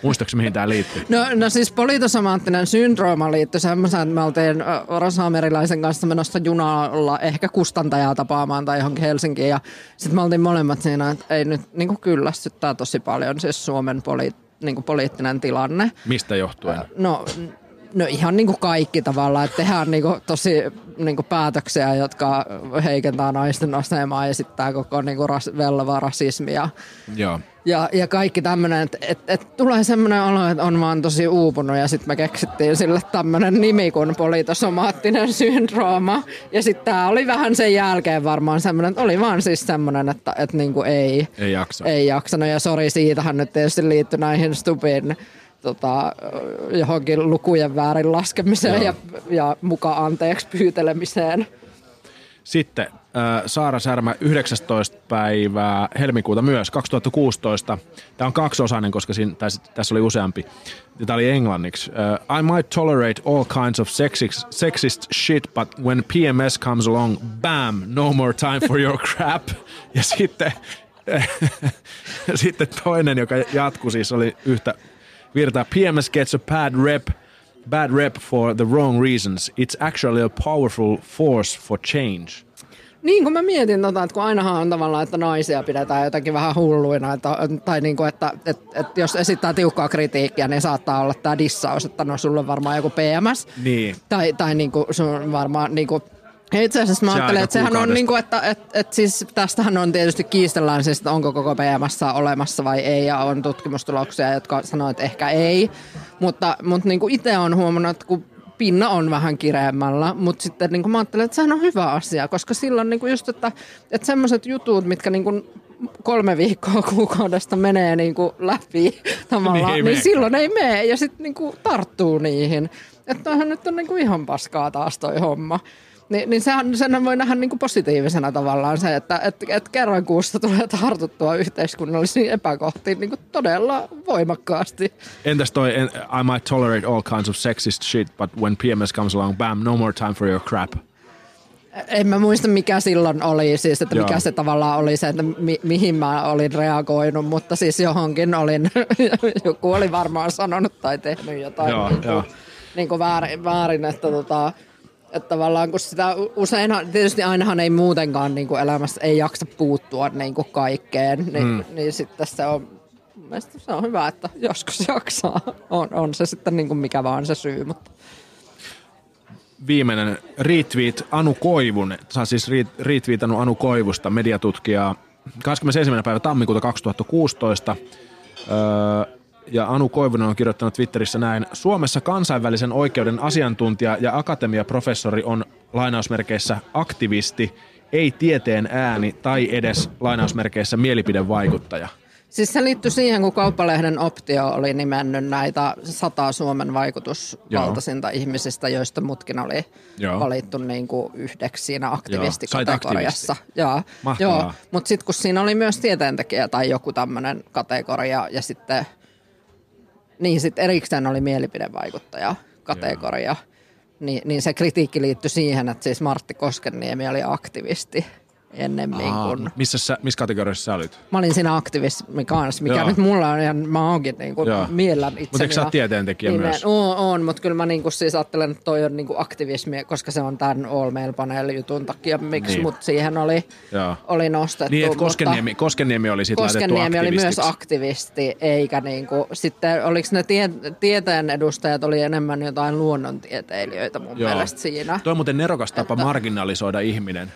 Muistatko mihin tämä liittyy? No, no siis poliitosomaattinen syndrooma liittyy semmoiseen, että me oltiin Rosa Meriläisen kanssa menossa junalla ehkä kustantajaa tapaamaan tai johonkin Helsinkiin. Ja sitten me oltiin molemmat siinä, että ei nyt niin kyllästyttää tosi paljon siis Suomen poli, niin poliittinen tilanne. Mistä johtuen? No No ihan niin kuin kaikki tavallaan, että tehdään niin kuin tosi niin kuin päätöksiä, jotka heikentää naisten asemaa ja sitten koko niin kuin ras, vellovaa rasismia. Joo. Ja, ja kaikki tämmöinen, että et, et tulee semmoinen olo, että on vaan tosi uupunut ja sitten me keksittiin sille tämmöinen nimi kuin politosomaattinen syndrooma. Ja sitten tämä oli vähän sen jälkeen varmaan semmoinen, että oli vaan siis semmoinen, että et niinku ei, ei, jaksa. ei jaksanut. Ja sori, siitähän nyt tietysti liittyi näihin Stupin tota, johonkin lukujen väärin laskemiseen ja, ja mukaan anteeksi pyytelemiseen. Sitten äh, Saara Särmä 19. päivää helmikuuta myös 2016. Tämä on kaksiosainen, koska siinä, tässä, tässä oli useampi. Tämä oli englanniksi. Uh, I might tolerate all kinds of sexist, sexist shit, but when PMS comes along, bam, no more time for your crap. Ja sitten, sitten toinen, joka jatkui siis, oli yhtä virtaa. PMS gets a bad rep, bad rep for the wrong reasons. It's actually a powerful force for change. Niin kuin mä mietin, tota, että kun ainahan on tavallaan, että naisia pidetään jotenkin vähän hulluina, että, tai niin kuin, että, että, että jos esittää tiukkaa kritiikkiä, niin saattaa olla tämä dissaus, että no sulla on varmaan joku PMS. Niin. Tai, tai niin kuin, sun on varmaan niin kuin, itse asiassa mä ajattelen, että sehän on niin kuin, että et, et siis tästähän on tietysti kiistellään siis, että onko koko PMS olemassa vai ei, ja on tutkimustuloksia, jotka sanoo, että ehkä ei. Mutta, mutta niin kuin itse on huomannut, että kun pinna on vähän kireemmällä, mutta sitten niin kuin mä ajattelen, että sehän on hyvä asia, koska silloin niin kuin just, että, että semmoiset jutut, mitkä niin kuin kolme viikkoa kuukaudesta menee niin kuin läpi tavallaan, niin, niin silloin ei mene ja sitten niin kuin tarttuu niihin. Että toihan nyt on niin kuin ihan paskaa taas toi homma. Niin, niin sehän, sen voi nähdä niin kuin positiivisena tavallaan se, että et, et kerran kuusta tulee tartuttua yhteiskunnallisiin epäkohtiin niin kuin todella voimakkaasti. Entäs toi, I might tolerate all kinds of sexist shit, but when PMS comes along, bam, no more time for your crap. En mä muista mikä silloin oli, siis että mikä Joo. se tavallaan oli se, että mi- mihin mä olin reagoinut, mutta siis johonkin olin, joku oli varmaan sanonut tai tehnyt jotain Joo, niin kuin, niin kuin väärin, väärin, että tota, että tavallaan kun sitä usein, tietysti ainahan ei muutenkaan niin kuin elämässä ei jaksa puuttua niin kuin kaikkeen, niin, mm. niin sitten se on, mielestäni se on hyvä, että joskus jaksaa. On, on se sitten niin kuin mikä vaan se syy, mutta viimeinen retweet Anu Koivun, saa siis retweetannut Anu Koivusta, mediatutkijaa, 21. päivä tammikuuta 2016. Öö, ja Anu Koivunen on kirjoittanut Twitterissä näin. Suomessa kansainvälisen oikeuden asiantuntija ja akatemiaprofessori on lainausmerkeissä aktivisti, ei tieteen ääni tai edes lainausmerkeissä mielipidevaikuttaja. Siis se liittyy siihen, kun Kauppalehden Optio oli nimennyt näitä sata Suomen vaikutusvaltaisinta Joo. ihmisistä, joista mutkin oli Joo. valittu niin kuin yhdeksi siinä aktivistikategoriassa. Joo, Joo. mutta sitten kun siinä oli myös tieteentekijä tai joku tämmöinen kategoria ja sitten – niin, sitten erikseen oli mielipidevaikuttaja kategoria. Niin, niin se kritiikki liittyi siihen, että siis Martti Koskenniemi oli aktivisti ennemmin Aa, kuin... Missä, sä, missä kategoriassa sä olit? Mä olin siinä aktivismi kanssa, mikä Joo. nyt mulla on ihan, mä oonkin niin kuin miellän itseni. Mutta eikö sä ole tieteentekijä niin, myös? On, on mutta kyllä mä niin kuin siis ajattelen, että toi on niin kuin aktivismi, koska se on tämän All Mail Panel jutun takia, miksi niin. mut siihen oli, oli nostettu. Niin, että Koskenniemi, Koskenniemi oli sitten Koskenniemi oli myös aktivisti, eikä niin kuin, sitten oliko ne tie, tieteen edustajat oli enemmän jotain luonnontieteilijöitä mun Joo. mielestä siinä. Toi on muuten nerokas tapa että... marginalisoida ihminen.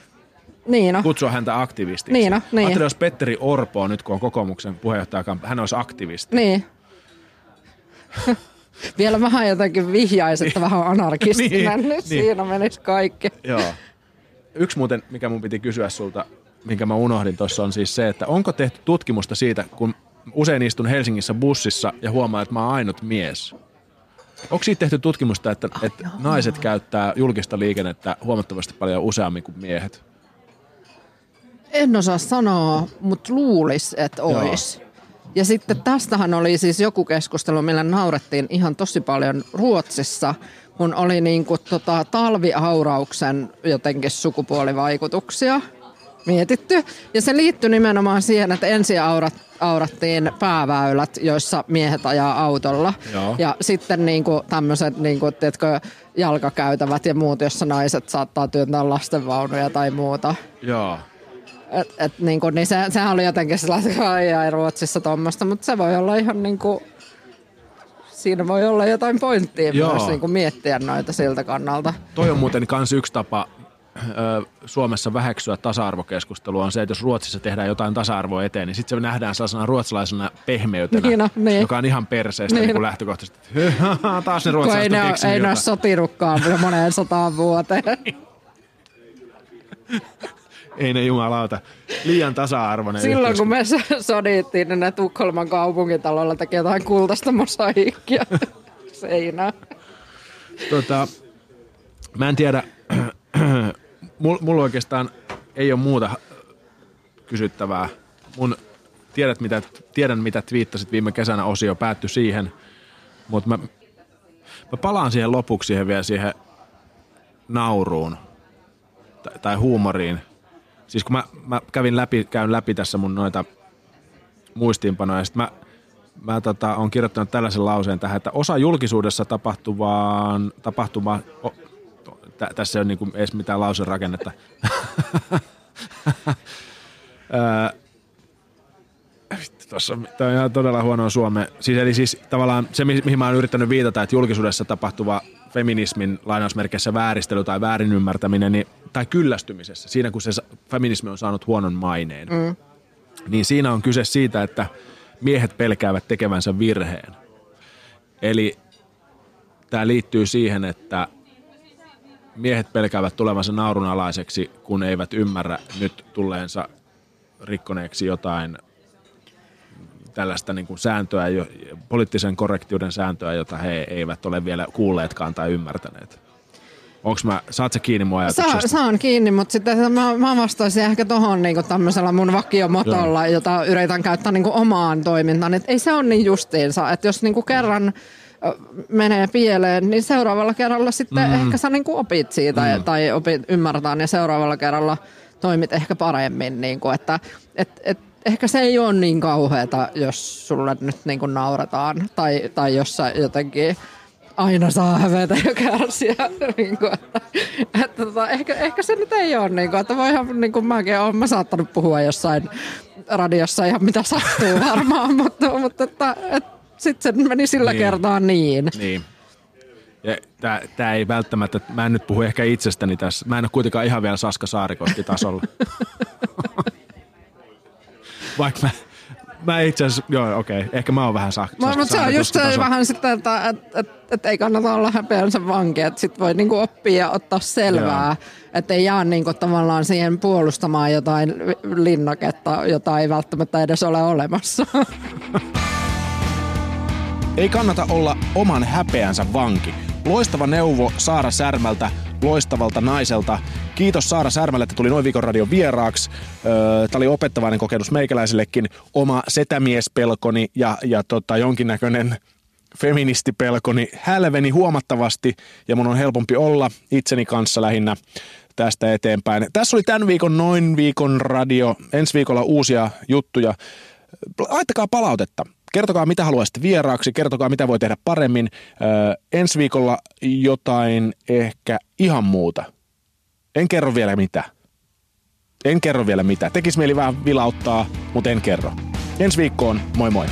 Niin no. Kutsua häntä aktivistiksi. Niin no, niin. Ajattelin, jos Petteri Orpo nyt kun on kokoomuksen puheenjohtaja, hän olisi aktivisti. Niin. Vielä vähän jotenkin vihjaisi, että vähän anarkistinen, niin, niin, siinä menisi kaikki. Joo. Yksi muuten, mikä mun piti kysyä sulta, minkä mä unohdin tuossa, on siis se, että onko tehty tutkimusta siitä, kun usein istun Helsingissä bussissa ja huomaan, että mä oon ainut mies. Onko siitä tehty tutkimusta, että, että naiset käyttää julkista liikennettä huomattavasti paljon useammin kuin miehet? En osaa sanoa, mutta luulis, että ois. Ja sitten tästähän oli siis joku keskustelu, millä naurettiin ihan tosi paljon Ruotsissa, kun oli niin kuin tota talviaurauksen jotenkin sukupuolivaikutuksia mietitty. Ja se liittyi nimenomaan siihen, että ensin aurat, aurattiin pääväylät, joissa miehet ajaa autolla. Joo. Ja sitten niin kuin tämmöiset niin kuin, tiedätkö, jalkakäytävät ja muut, jossa naiset saattaa työntää lastenvaunuja tai muuta. Joo. Et, et, niin kuin, niin se, sehän oli jotenkin sellaista, että ai, Ruotsissa tuommoista, mutta se voi olla ihan niin kuin, siinä voi olla jotain pointtia Joo. myös niin kuin miettiä noita siltä kannalta. Toi on muuten myös yksi tapa Suomessa väheksyä tasa-arvokeskustelua on se, että jos Ruotsissa tehdään jotain tasa-arvoa eteen, niin sitten se nähdään sellaisena ruotsalaisena pehmeytenä, niin no, niin. joka on ihan perseestä niin. niin lähtökohtaisesti. Taas ne ruotsalaiset ei, ne, ei ne ole sotinutkaan moneen sataan vuoteen. ei ne jumalauta. Liian tasa-arvoinen Silloin kun me sodittiin, niin ne Tukholman kaupungitalolla teki jotain kultaista mosaikkia seinään. Tota, mä en tiedä, mulla oikeastaan ei ole muuta kysyttävää. Mun tiedät, mitä, tiedän, mitä twiittasit viime kesänä osio päättyi siihen, mutta mä, mä palaan siihen lopuksi siihen vielä siihen nauruun tai, tai huumoriin – Siis kun mä, mä kävin läpi, käyn läpi tässä mun noita muistiinpanoja, ja mä, mä tota, on kirjoittanut tällaisen lauseen tähän, että osa julkisuudessa tapahtuvaan, tapahtuma, oh, tä, tässä ei ole niinku edes mitään lauserakennetta. Tuossa on ihan todella huono Suome. Siis, eli siis tavallaan se, mihin mä oon yrittänyt viitata, että julkisuudessa tapahtuva feminismin lainausmerkeissä vääristely tai väärinymmärtäminen, niin, tai kyllästymisessä, siinä kun se feminismi on saanut huonon maineen, mm. niin siinä on kyse siitä, että miehet pelkäävät tekevänsä virheen. Eli tämä liittyy siihen, että miehet pelkäävät tulevansa naurunalaiseksi, kun eivät ymmärrä nyt tulleensa rikkoneeksi jotain tällaista niin kuin sääntöä, poliittisen korrektiuden sääntöä, jota he eivät ole vielä kuulleetkaan tai ymmärtäneet. Onks mä, saat sä kiinni mua Sa- ajatuksesta? saan kiinni, mutta sitten mä, mä vastaisin ehkä tohon niinku tämmöisellä mun vakiomotolla, Joo. jota yritän käyttää niinku omaan toimintaan. Et ei se ole niin justiinsa, että jos niinku kerran ö, menee pieleen, niin seuraavalla kerralla sitten mm. ehkä sä niinku opit siitä mm. tai opit ymmärtää ja seuraavalla kerralla toimit ehkä paremmin. Niinku, että et, et, ehkä se ei ole niin kauheata, jos sulle nyt niinku nauretaan tai, tai jos sä jotenkin aina saa hävetä ja kärsiä. niin kuin, että, että, tota, ehkä, ehkä se nyt ei ole, niin kuin, että voihan, niin kuin mäkin olen mä saattanut puhua jossain radiossa ihan mitä sattuu varmaan, mutta, mutta että, että sitten se meni sillä Niin. niin. kertaa niin. Niin. Tää ei välttämättä, mä en nyt puhu ehkä itsestäni tässä. Mä en ole kuitenkaan ihan vielä Saska Saarikoski tasolla. Vaikka mä, mä itse asiassa, joo okei, okay, ehkä mä oon vähän Saska Mutta mut se on just se vähän sitten, että et, et, et ei kannata olla häpeänsä vanki, että sit voi niinku oppia ja ottaa selvää, että ei jää niinku tavallaan siihen puolustamaan jotain li- linnaketta, jota ei välttämättä edes ole olemassa. Ei kannata olla oman häpeänsä vanki. Loistava neuvo Saara Särmältä, loistavalta naiselta. Kiitos Saara Särmälle, että tuli noin viikon radion vieraaksi. Tämä oli opettavainen kokemus meikäläisellekin. Oma setämiespelkoni ja, ja tota, jonkinnäköinen feministipelkoni hälveni huomattavasti ja mun on helpompi olla itseni kanssa lähinnä tästä eteenpäin. Tässä oli tämän viikon noin viikon radio. Ensi viikolla uusia juttuja. Laittakaa palautetta. Kertokaa, mitä haluaisitte vieraaksi, kertokaa, mitä voi tehdä paremmin. Öö, ensi viikolla jotain ehkä ihan muuta. En kerro vielä mitä. En kerro vielä mitä. Tekis mieli vähän vilauttaa, mutta en kerro. Ensi viikkoon, moi moi.